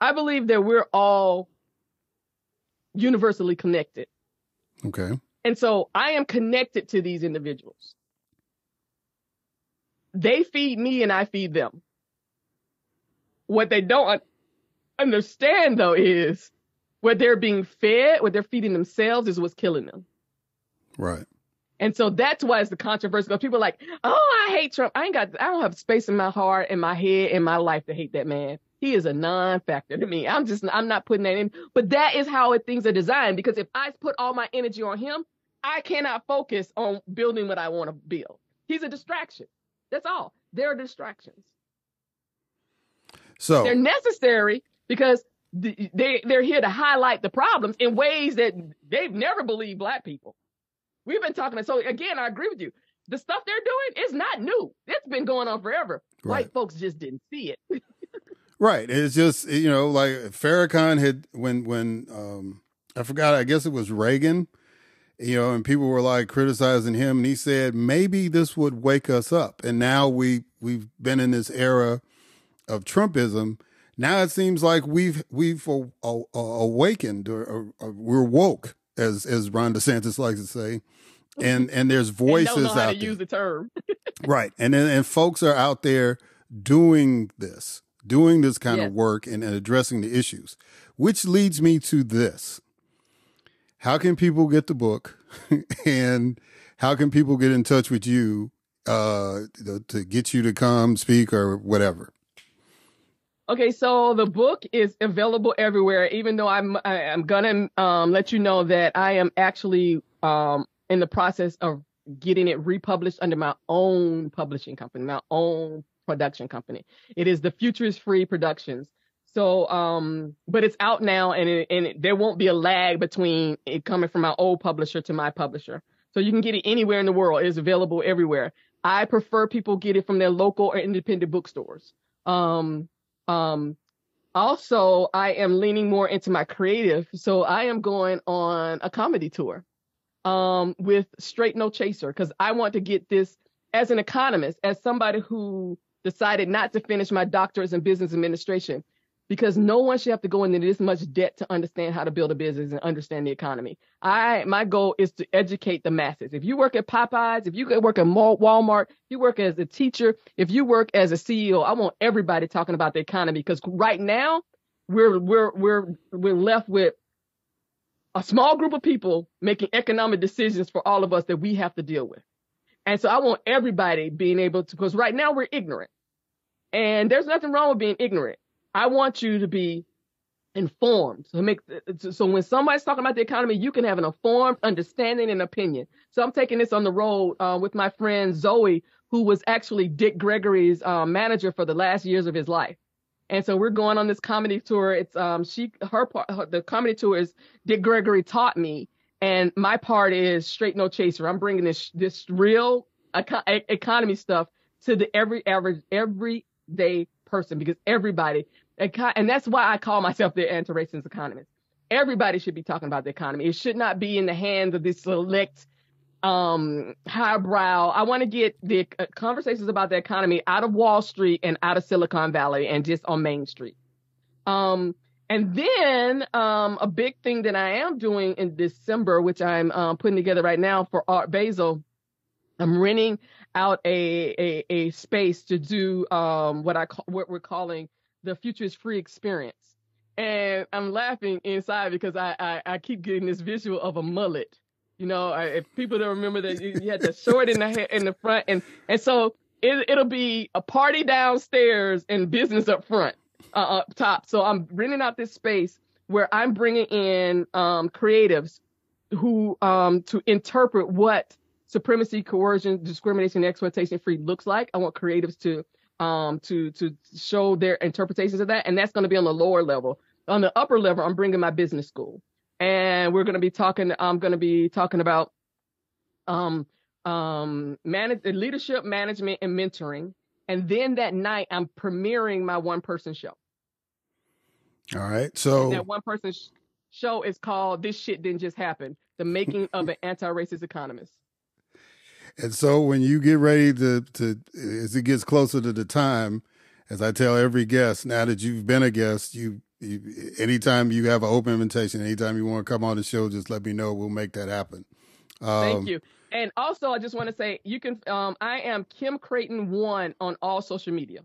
I believe that we're all universally connected. Okay. And so I am connected to these individuals. They feed me and I feed them. What they don't understand though is what they're being fed, what they're feeding themselves is what's killing them. Right. And so that's why it's the controversy. Because people are like, oh, I hate Trump. I ain't got, I don't have space in my heart, in my head, in my life to hate that man. He is a non-factor to me. I'm just, I'm not putting that in. But that is how it, things are designed. Because if I put all my energy on him, I cannot focus on building what I want to build. He's a distraction. That's all. There are distractions. So they're necessary because they they're here to highlight the problems in ways that they've never believed black people. We've been talking. So again, I agree with you. the stuff they're doing is not new. It's been going on forever. Right. White folks just didn't see it. Right. It's just you know like Farrakhan had when when um I forgot I guess it was Reagan, you know, and people were like criticizing him, and he said maybe this would wake us up. And now we we've been in this era of Trumpism. Now it seems like we've we've awakened or, or, or, we're woke, as as Ron DeSantis likes to say, and and there's voices and don't know how out to there, use the term. right? And then and folks are out there doing this, doing this kind of work and, and addressing the issues, which leads me to this: How can people get the book, and how can people get in touch with you uh, to get you to come speak or whatever? Okay, so the book is available everywhere. Even though I'm, I, I'm gonna um, let you know that I am actually um, in the process of getting it republished under my own publishing company, my own production company. It is the Future is Free Productions. So, um, but it's out now, and it, and it, there won't be a lag between it coming from my old publisher to my publisher. So you can get it anywhere in the world. It is available everywhere. I prefer people get it from their local or independent bookstores. Um, um, also, I am leaning more into my creative. So I am going on a comedy tour um, with Straight No Chaser because I want to get this as an economist, as somebody who decided not to finish my doctorate in business administration, because no one should have to go into this much debt to understand how to build a business and understand the economy. I my goal is to educate the masses. If you work at Popeyes, if you work at Walmart, if you work as a teacher, if you work as a CEO, I want everybody talking about the economy because right now we're we're we're we're left with a small group of people making economic decisions for all of us that we have to deal with. And so I want everybody being able to, because right now we're ignorant. And there's nothing wrong with being ignorant. I want you to be informed. So make so when somebody's talking about the economy, you can have an informed understanding and opinion. So I'm taking this on the road uh, with my friend Zoe, who was actually Dick Gregory's uh, manager for the last years of his life. And so we're going on this comedy tour. It's um she her part her, the comedy tour is Dick Gregory taught me, and my part is straight no chaser. I'm bringing this this real eco- economy stuff to the every average everyday person because everybody and that's why I call myself the anti-racist economist. Everybody should be talking about the economy. It should not be in the hands of this select um highbrow. I want to get the uh, conversations about the economy out of Wall Street and out of Silicon Valley and just on Main Street. Um and then um a big thing that I am doing in December, which I'm um, putting together right now for Art Basel, I'm renting out a a, a space to do um what I call what we're calling the Future is Free experience. And I'm laughing inside because I, I, I keep getting this visual of a mullet. You know, I, if people don't remember that you, you had the short in the in the front, and and so it, it'll be a party downstairs and business up front, uh, up top. So I'm renting out this space where I'm bringing in um, creatives who um, to interpret what supremacy, coercion, discrimination, exploitation free looks like. I want creatives to um, to to show their interpretations of that, and that's going to be on the lower level. On the upper level, I'm bringing my business school and we're going to be talking i'm going to be talking about um um manage leadership management and mentoring and then that night i'm premiering my one person show All right. So that one person sh- show is called this shit didn't just happen the making of an anti-racist economist And so when you get ready to to as it gets closer to the time, as I tell every guest, now that you've been a guest, you, you anytime you have an open invitation, anytime you want to come on the show, just let me know. We'll make that happen. Um, thank you and also i just want to say you can um i am kim crayton one on all social media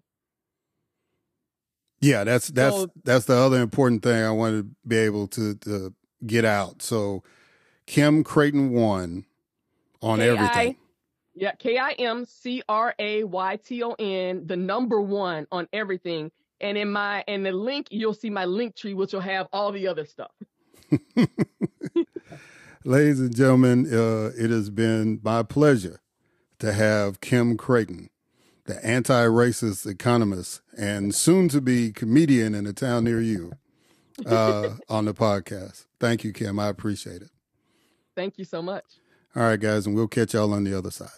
Yeah, that's that's So- that's the other important thing I want to be able to to get out. So Kim Crayton one on K I everything. Yeah, K I M C R A Y T O N, the number one on everything. And in my in the link, you'll see my Linktree, which will have all the other stuff. Ladies and gentlemen, uh, it has been my pleasure to have Kim Crayton, the anti-racist economist and soon to be comedian in a town near you, uh, on the podcast. Thank you, Kim. I appreciate it. Thank you so much. All right, guys, and we'll catch y'all on the other side.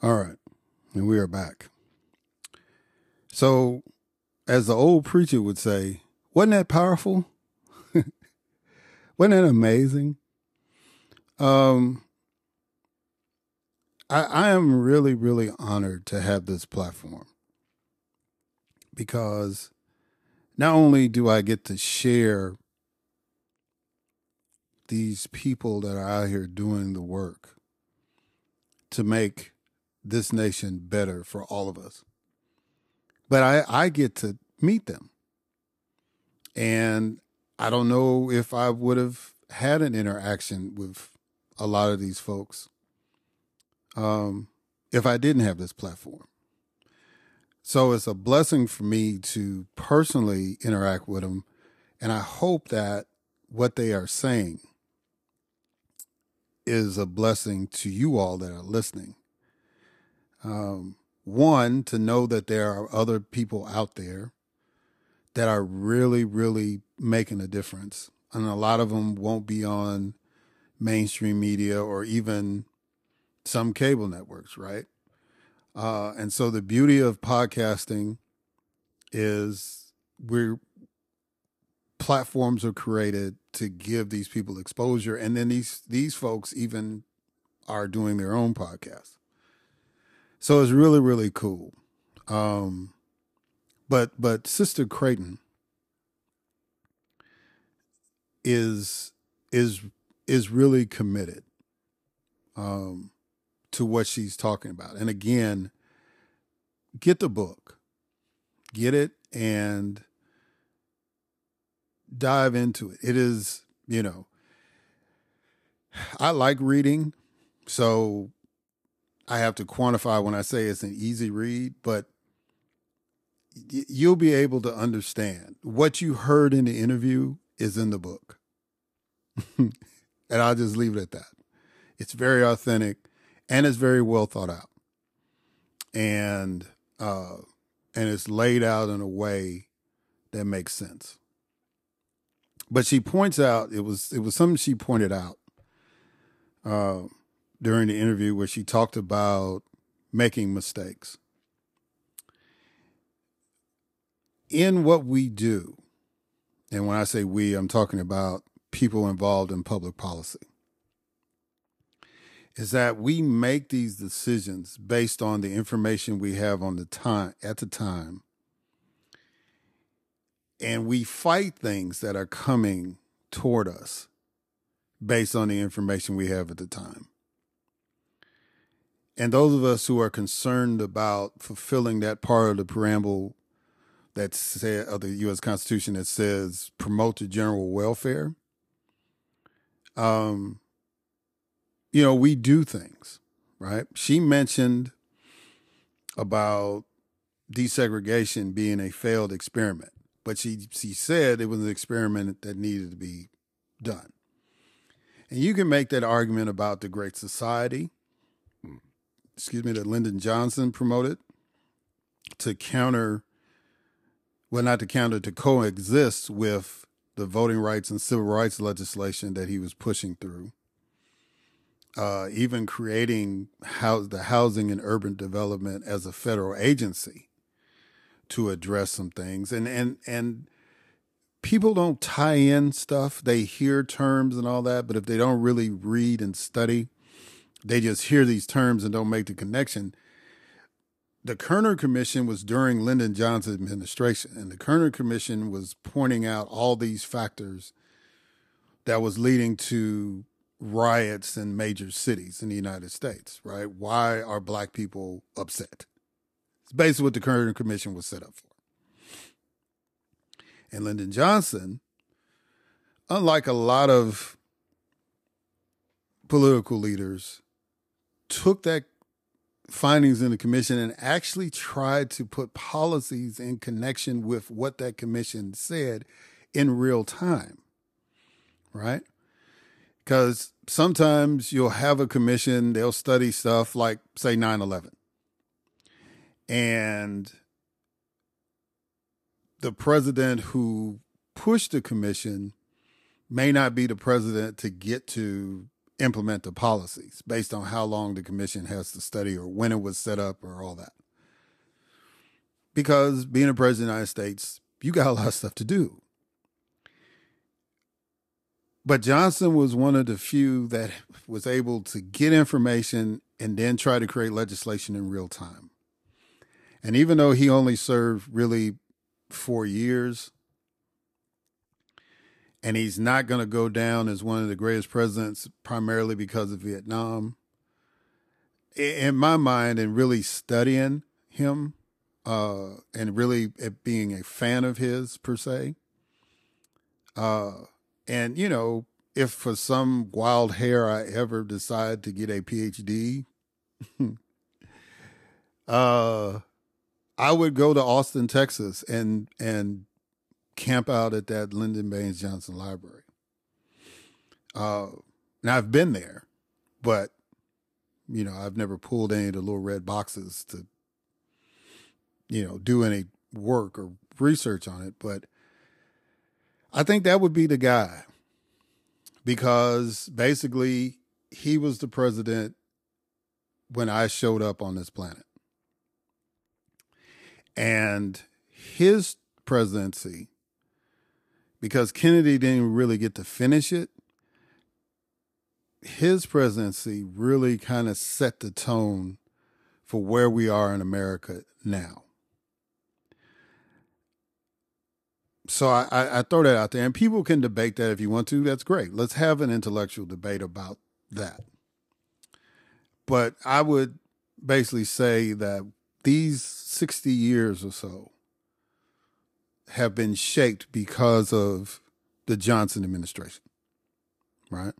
All right, and we are back. So, as the old preacher would say, wasn't that powerful? wasn't that amazing? Um, I, I am really, really honored to have this platform because not only do I get to share these people that are out here doing the work to make this nation better for all of us, but I, I get to meet them. And I don't know if I would have had an interaction with a lot of these folks um, if I didn't have this platform. So it's a blessing for me to personally interact with them. And I hope that what they are saying is a blessing to you all that are listening. Um, one, to know that there are other people out there that are really, really making a difference. And a lot of them won't be on mainstream media or even some cable networks, right? Uh, and so the beauty of podcasting is we're platforms are created to give these people exposure, and then these these folks even are doing their own podcasts. So it's really really cool. Um, but but Sister Crayton is is is really committed. Um, to what she's talking about. And again, get the book, get it, and dive into it. It is, you know, I like reading, so I have to quantify when I say it's an easy read, but you'll be able to understand what you heard in the interview is in the book. and I'll just leave it at that. It's very authentic and it's very well thought out, and uh, and it's laid out in a way that makes sense. But she points out it was it was something she pointed out uh, during the interview where she talked about making mistakes in what we do. And when I say we, I'm talking about people involved in public policy is that we make these decisions based on the information we have on the time at the time and we fight things that are coming toward us based on the information we have at the time and those of us who are concerned about fulfilling that part of the preamble that of the U.S. Constitution that says promote the general welfare, um, you know, we do things, right? She mentioned about desegregation being a failed experiment, but she she said it was an experiment that needed to be done. And you can make that argument about the Great Society, excuse me, that Lyndon Johnson promoted to counter, well, not to counter, to coexist with the voting rights and civil rights legislation that he was pushing through uh, even creating house, the housing and urban development as a federal agency to address some things. And and and people don't tie in stuff. They hear terms and all that but if they don't really read and study they just hear these terms and don't make the connection the kerner commission was during lyndon johnson's administration and the kerner commission was pointing out all these factors that was leading to riots in major cities in the United States, right? Why are black people upset? It's basically what the Kerner Commission was set up for. And Lyndon Johnson, unlike a lot of political leaders, took that findings in the commission and actually tried to put policies in connection with what that commission said in real time, right? because sometimes you'll have a commission, they'll study stuff like, say, 9 11. And the president who pushed the commission may not be the president to get to implement the policies based on how long the commission has to study or when it was set up or all that. Because being a president of the United States, you got a lot of stuff to do. But Johnson was one of the few that was able to get information and then try to create legislation in real time. And even though he only served really four years, and he's not going to go down as one of the greatest presidents primarily because of Vietnam. In my mind, and really studying him, uh, and really being a fan of his per se, uh, and you know, if for some wild hair I ever decide to get a PhD, uh, I would go to Austin, Texas, and and camp out at that Lyndon Baines Johnson Library. Uh, now I've been there, but you know I've never pulled any of the little red boxes to, you know, do any work or research on it. But I think that would be the guy because basically he was the president when I showed up on this planet. And his presidency because Kennedy didn't really get to finish it. His presidency really kind of set the tone for where we are in America now. So I, I, I, throw that out there, and people can debate that if you want to. That's great. Let's have an intellectual debate about that. But I would basically say that these 60 years or so have been shaped because of the Johnson administration, right?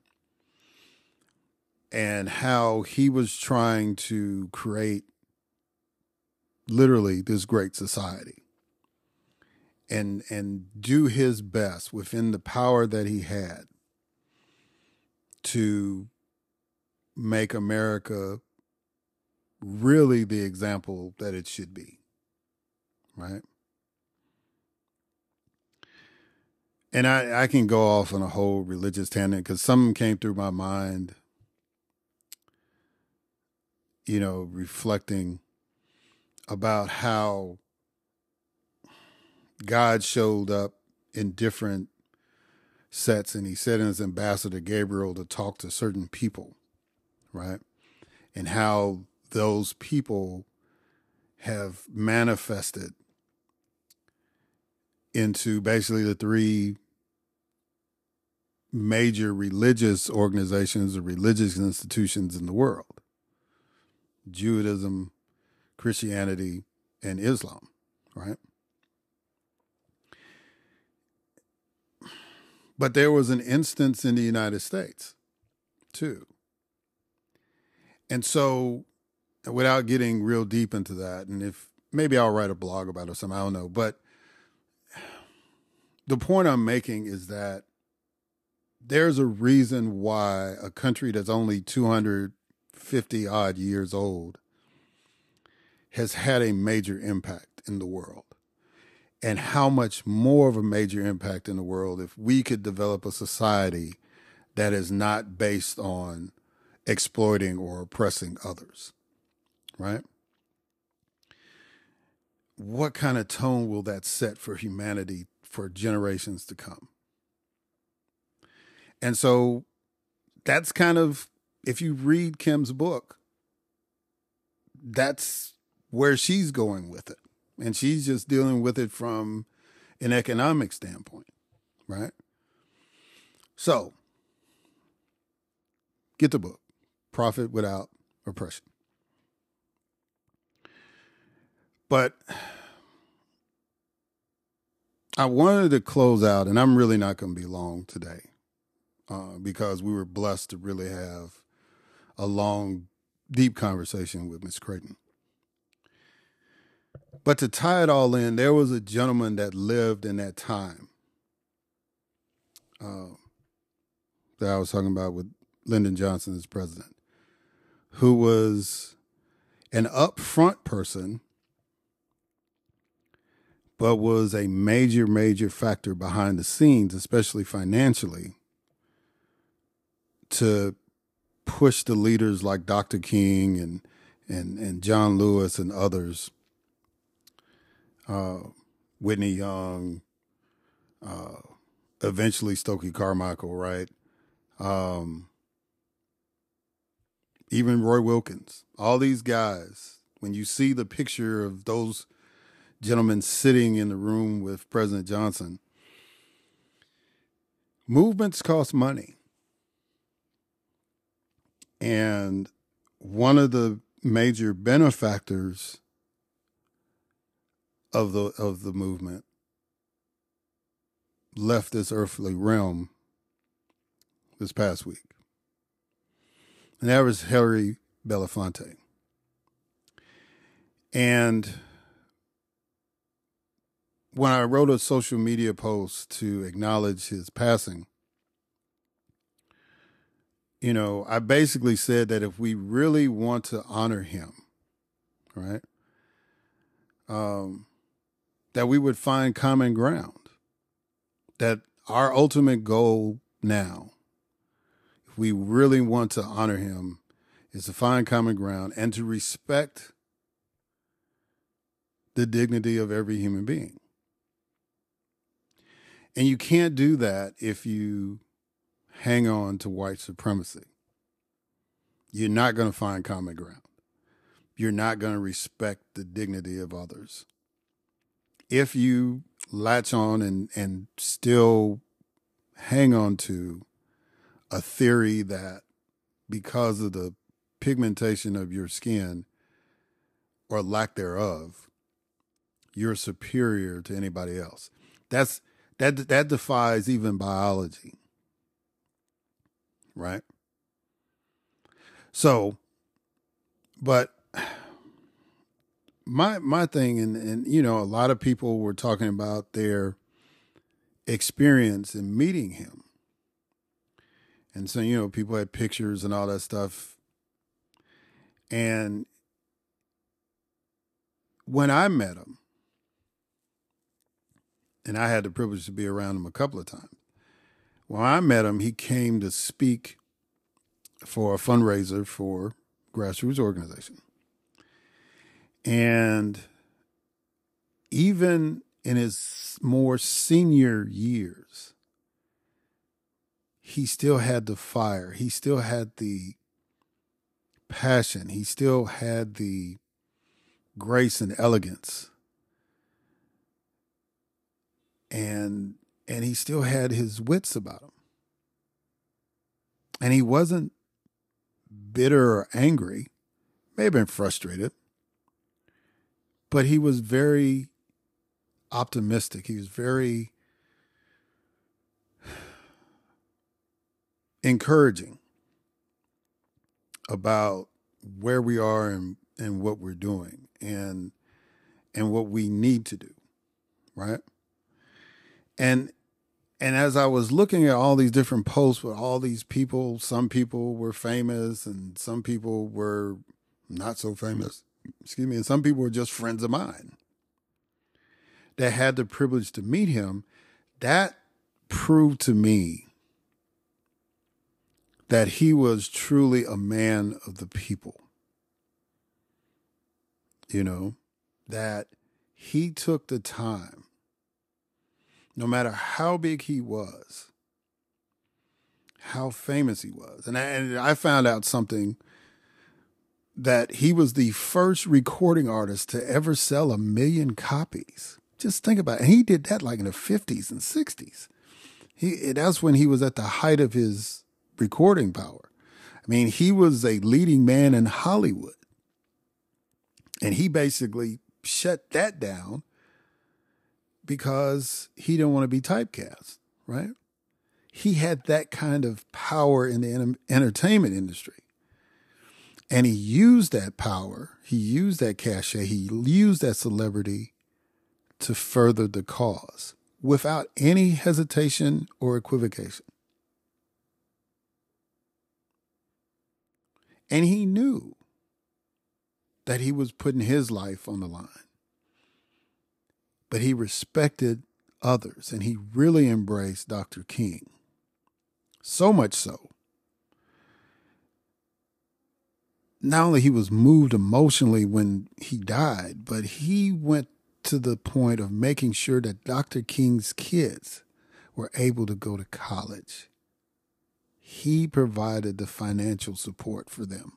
And how he was trying to create literally this great society and and do his best within the power that he had to make America really the example that it should be. Right? And I, I can go off on a whole religious tangent because something came through my mind, you know, reflecting about how God showed up in different sets and he sent his ambassador Gabriel to talk to certain people, right? And how those people have manifested into basically the three major religious organizations or religious institutions in the world Judaism, Christianity, and Islam, right? But there was an instance in the United States, too. And so, without getting real deep into that, and if maybe I'll write a blog about it or something, I don't know. But the point I'm making is that there's a reason why a country that's only 250 odd years old has had a major impact in the world. And how much more of a major impact in the world if we could develop a society that is not based on exploiting or oppressing others, right? What kind of tone will that set for humanity for generations to come. And so that's kind of, if you read Kim's book, that's where she's going with it. And she's just dealing with it from an economic standpoint, right? So get the book, Profit Without Oppression. But I wanted to close out, and I'm really not going to be long today uh, because we were blessed to really have a long, deep conversation with Miss Crayton. But to tie it all in, there was a gentleman that lived in that time uh, that I was talking about with Lyndon Johnson as president, who was an upfront person but was a major, major factor behind the scenes, especially financially, to push the leaders like Dr. King and and and John Lewis and others, uh, Whitney Young, uh, eventually Stokely Carmichael, right? Um, even Roy Wilkins, all these guys. When you see the picture of those gentlemen sitting in the room with President Johnson, movements cost money. And one of the major benefactors of the of the movement left this earthly realm this past week. And that was Harry Belafonte. And when I wrote a social media post to acknowledge his passing, you know, I basically said that if we really want to honor him, right, um, that we would find common ground. That our ultimate goal now, if we really want to honor him, is to find common ground and to respect the dignity of every human being. And you can't do that if you hang on to white supremacy. You're not going to find common ground. You're not going to respect the dignity of others. If you latch on and, and still hang on to a theory that because of the pigmentation of your skin or lack thereof, you're superior to anybody else. That's that that defies even biology right? So, but my my thing, and and you know, a lot of people were talking about their experience in meeting him, and so you know, people had pictures and all that stuff, and when I met him, and I had the privilege to be around him a couple of times when I met him, he came to speak for a fundraiser for grassroots organization. And even in his more senior years, he still had the fire. He still had the passion. He still had the grace and elegance. And and he still had his wits about him. And he wasn't bitter or angry, may have been frustrated, but he was very optimistic. He was very encouraging about where we are and, and what we're doing and and what we need to do right and and as I was looking at all these different posts with all these people, some people were famous and some people were not so famous, excuse me, and some people were just friends of mine that had the privilege to meet him. That proved to me that he was truly a man of the people. You know, that he took the time no matter how big he was, how famous he was. And I, and I found out something that he was the first recording artist to ever sell a million copies. Just think about it. And he did that like in the 50s and 60s. He that's when he was at the height of his recording power. I mean, he was a leading man in Hollywood. And he basically shut that down because he didn't want to be typecast, right? He had that kind of power in the entertainment industry. And he used that power, he used that cachet, he used that celebrity to further the cause without any hesitation or equivocation. And he knew that he was putting his life on the line but he respected others and he really embraced Dr. King. So much so not only he was moved emotionally when he died, but he went to the point of making sure that Dr. King's kids were able to go to college. He provided the financial support for them.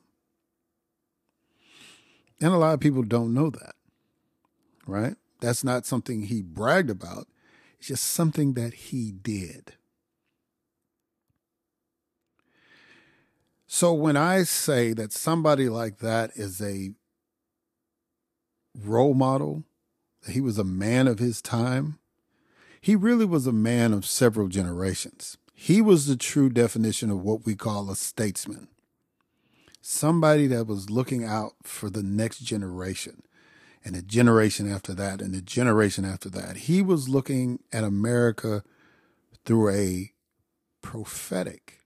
And a lot of people don't know that, right? That's not something he bragged about. It's just something that he did. So when I say that somebody like that is a role model, he was a man of his time, he really was a man of several generations. He was the true definition of what we call a statesman. Somebody that was looking out for the next generation and the generation after that and the generation after that. He was looking at America through a prophetic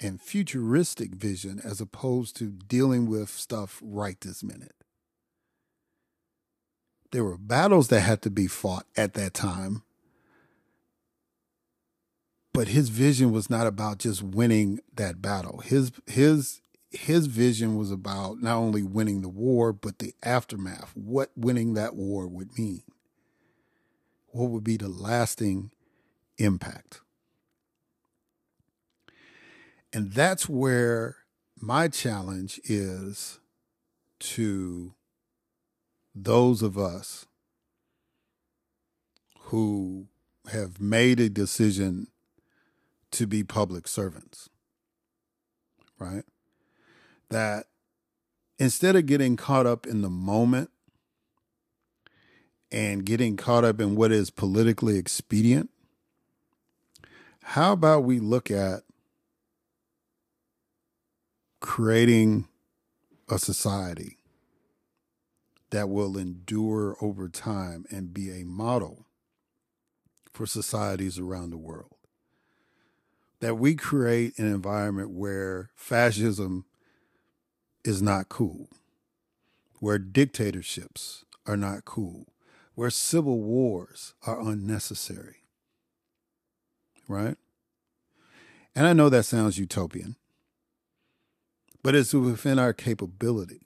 and futuristic vision as opposed to dealing with stuff right this minute. There were battles that had to be fought at that time. But his vision was not about just winning that battle. His his his vision was about not only winning the war, but the aftermath, what winning that war would mean. What would be the lasting impact? And that's where my challenge is to those of us who have made a decision to be public servants, right? That instead of getting caught up in the moment and getting caught up in what is politically expedient, how about we look at creating a society that will endure over time and be a model for societies around the world. That we create an environment where fascism is not cool, where dictatorships are not cool, where civil wars are unnecessary. Right? And I know that sounds utopian, but it's within our capability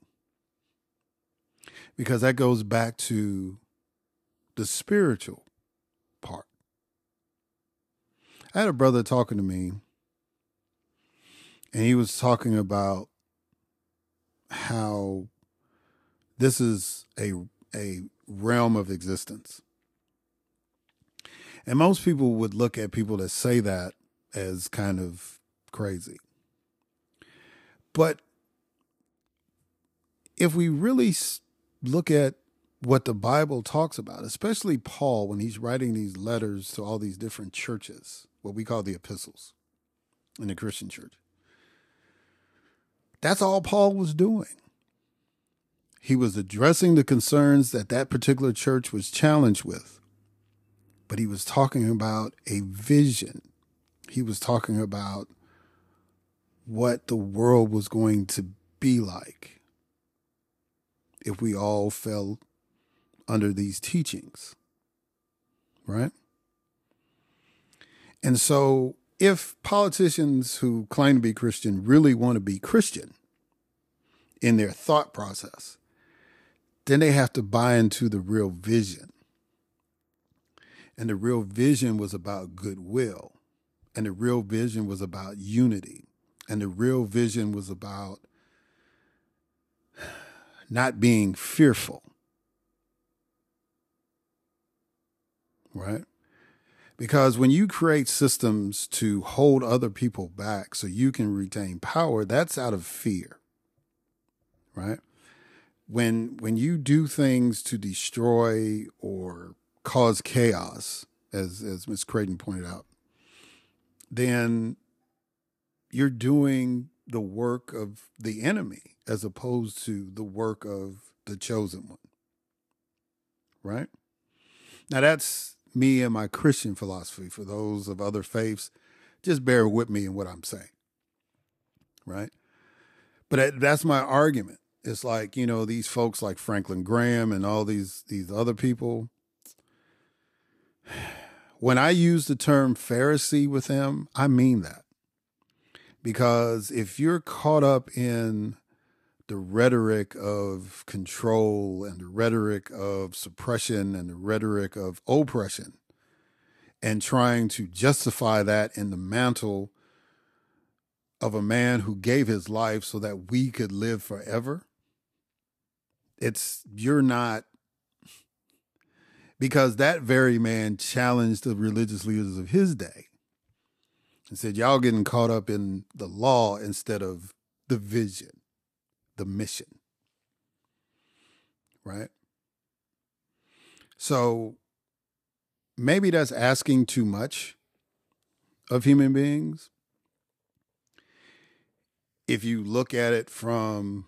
because that goes back to the spiritual part. I had a brother talking to me, and he was talking about how this is a a realm of existence. And most people would look at people that say that as kind of crazy. But if we really look at what the Bible talks about, especially Paul when he's writing these letters to all these different churches, what we call the epistles in the Christian church. That's all Paul was doing. He was addressing the concerns that that particular church was challenged with, but he was talking about a vision. He was talking about what the world was going to be like if we all fell under these teachings. Right? And so, if politicians who claim to be Christian really want to be Christian in their thought process, then they have to buy into the real vision. And the real vision was about goodwill. And the real vision was about unity. And the real vision was about not being fearful. Right? Because when you create systems to hold other people back so you can retain power, that's out of fear. Right? When when you do things to destroy or cause chaos, as as Ms. Crayton pointed out, then you're doing the work of the enemy as opposed to the work of the chosen one. Right? Now, that's me and my Christian philosophy. For those of other faiths, just bear with me in what I'm saying. Right? But that's my argument. It's like, you know, these folks like Franklin Graham and all these these other people. When I use the term Pharisee with them, I mean that. Because if you're caught up in the rhetoric of control and the rhetoric of suppression and the rhetoric of oppression and trying to justify that in the mantle of a man who gave his life so that we could live forever it's you're not because that very man challenged the religious leaders of his day and said y'all getting caught up in the law instead of the vision the mission right so maybe that's asking too much of human beings if you look at it from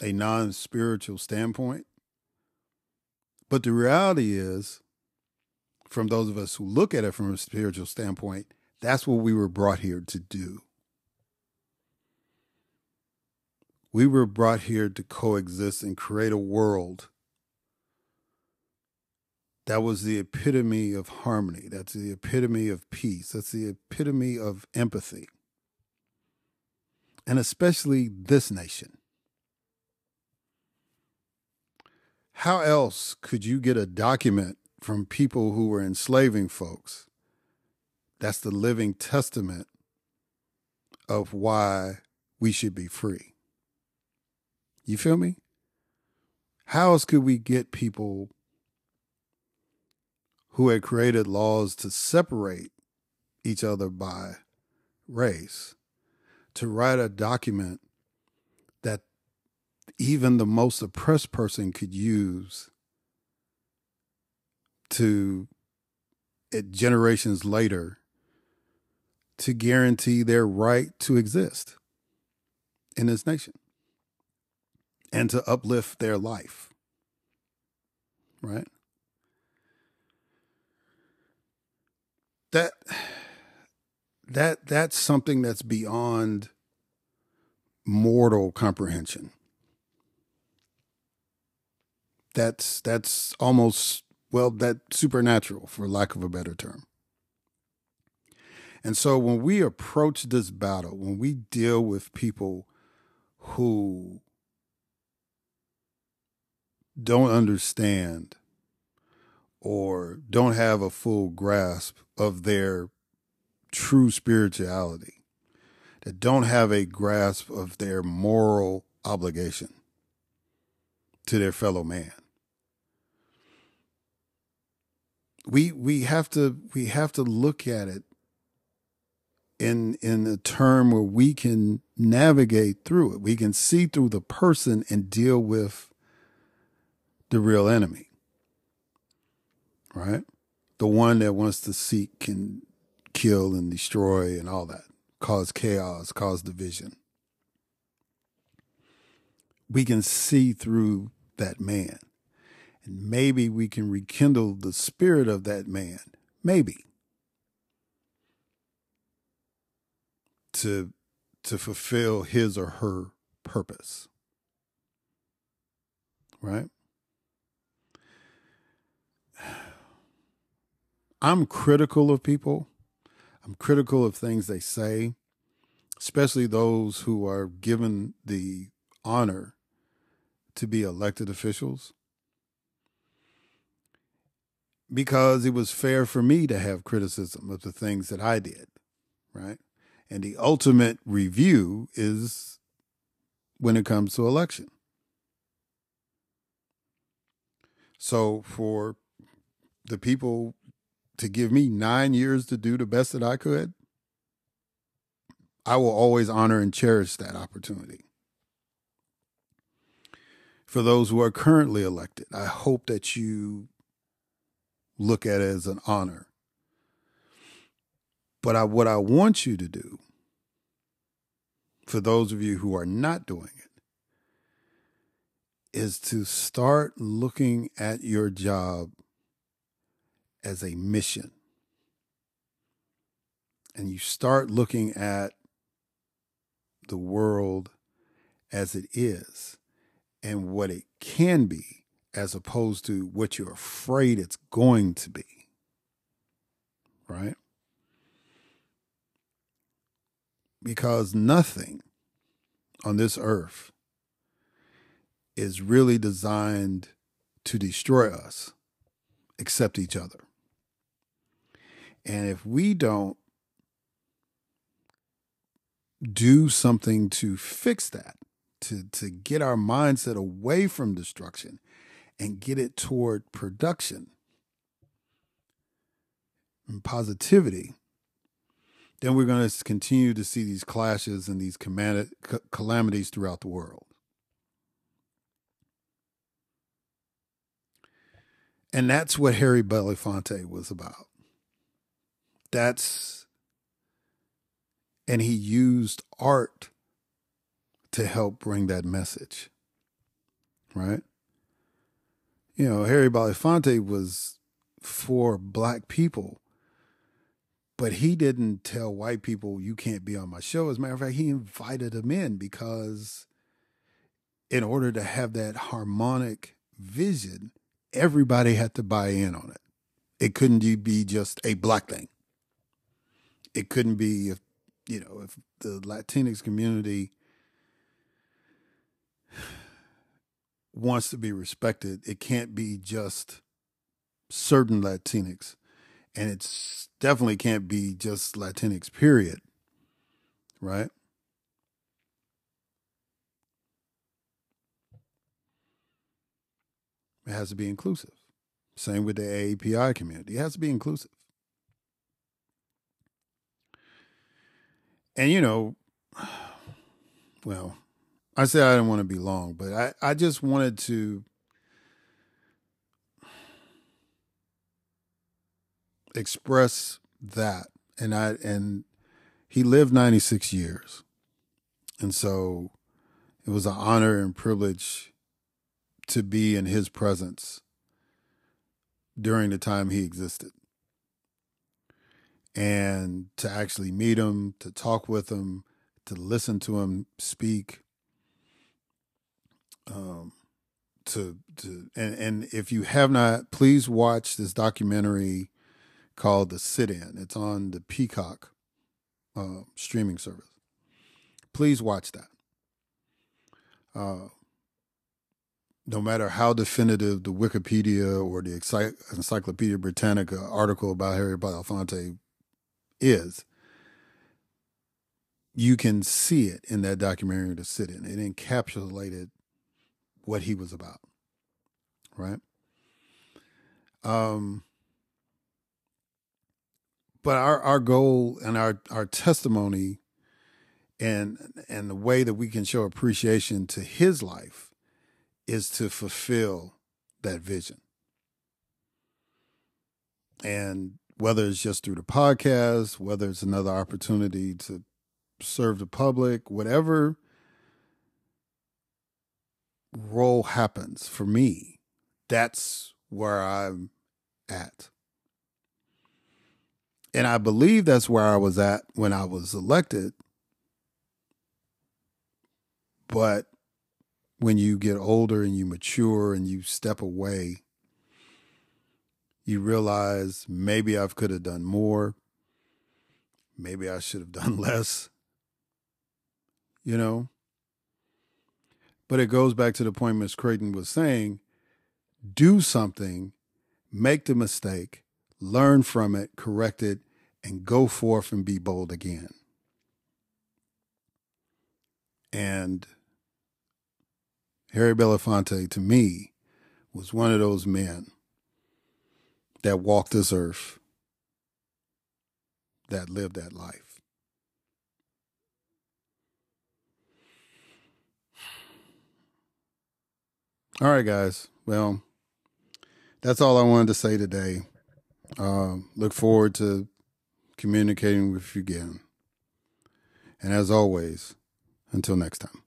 a non spiritual standpoint. But the reality is, from those of us who look at it from a spiritual standpoint, that's what we were brought here to do. We were brought here to coexist and create a world that was the epitome of harmony. That's the epitome of peace. That's the epitome of empathy. And especially this nation. how else could you get a document from people who were enslaving folks that's the living testament of why we should be free? You feel me? How else could we get people who had created laws to separate each other by race to write a document that even the most oppressed person could use to generations later to guarantee their right to exist in this nation and to uplift their life right? That that that's something that's beyond mortal comprehension. That's that's almost well that supernatural for lack of a better term. And so when we approach this battle when we deal with people who don't understand or don't have a full grasp of their true spirituality that don't have a grasp of their moral obligation to their fellow man we we have to we have to look at it in in a term where we can navigate through it. We can see through the person and deal with the real enemy. Right? The one that wants to seek and kill and destroy and all that, cause chaos, cause division. We can see through that man. And maybe we can rekindle the spirit of that man. Maybe. To to fulfill his or her purpose. Right? I'm critical of people. I'm critical of things they say, especially those who are given the honor to be elected officials because it was fair for me to have criticism of the things that I did, right? And the ultimate review is when it comes to election. So for the people to give me nine years to do the best that I could, I will always honor and cherish that opportunity. For those who are currently elected, I hope that you look at it as an honor. But I, what I want you to do, for those of you who are not doing it, is to start looking at your job as a mission. And you start looking at the world as it is and what it can be as opposed to what you're afraid it's going to be. Right? Because nothing on this earth is really designed to destroy us, except each other. And if we don't do something to fix that, to, to get our mindset away from destruction and get it toward production and positivity, then we're going to continue to see these clashes and these calamities throughout the world. And that's what Harry Belafonte was about. That's, and he used art to help bring that message, right? You know, Harry Belafonte was for black people, but he didn't tell white people, you can't be on my show. As a matter of fact, he invited them in because in order to have that harmonic vision, everybody had to buy in on it. It couldn't be just a black thing. It couldn't be if you know if the Latinx community wants to be respected. It can't be just certain Latinx, and it definitely can't be just Latinx. Period. Right. It has to be inclusive. Same with the AAPI community. It has to be inclusive. And you know, well, I said I didn't want to be long, but I, I just wanted to express that. And I and he lived 96 years. And so it was an honor and privilege to be in his presence during the time he existed. And to actually meet him, to talk with him, to listen to him speak. Um, to to and, and if you have not, please watch this documentary called The Sit In. It's on the Peacock uh, streaming service. Please watch that. Uh, no matter how definitive the Wikipedia or the Encyclopedia Britannica article about Harry Belafonte is, you can see it in that documentary to sit in. It encapsulated what he was about, right? Um, but our our goal and our our testimony and and the way that we can show appreciation to his life is to fulfill that vision. And whether it's just through the podcast, whether it's another opportunity to serve the public, whatever role happens for me, that's where I'm at. And I believe that's where I was at when I was elected. But when you get older and you mature and you step away, you realize maybe I could have done more. Maybe I should have done less. You know? But it goes back to the point Miss Crayton was saying do something, make the mistake, learn from it, correct it, and go forth and be bold again. And Harry Belafonte, to me, was one of those men that walked this earth, that lived that life. All right, guys. Well, that's all I wanted to say today. Uh, look forward to communicating with you again. And as always, until next time.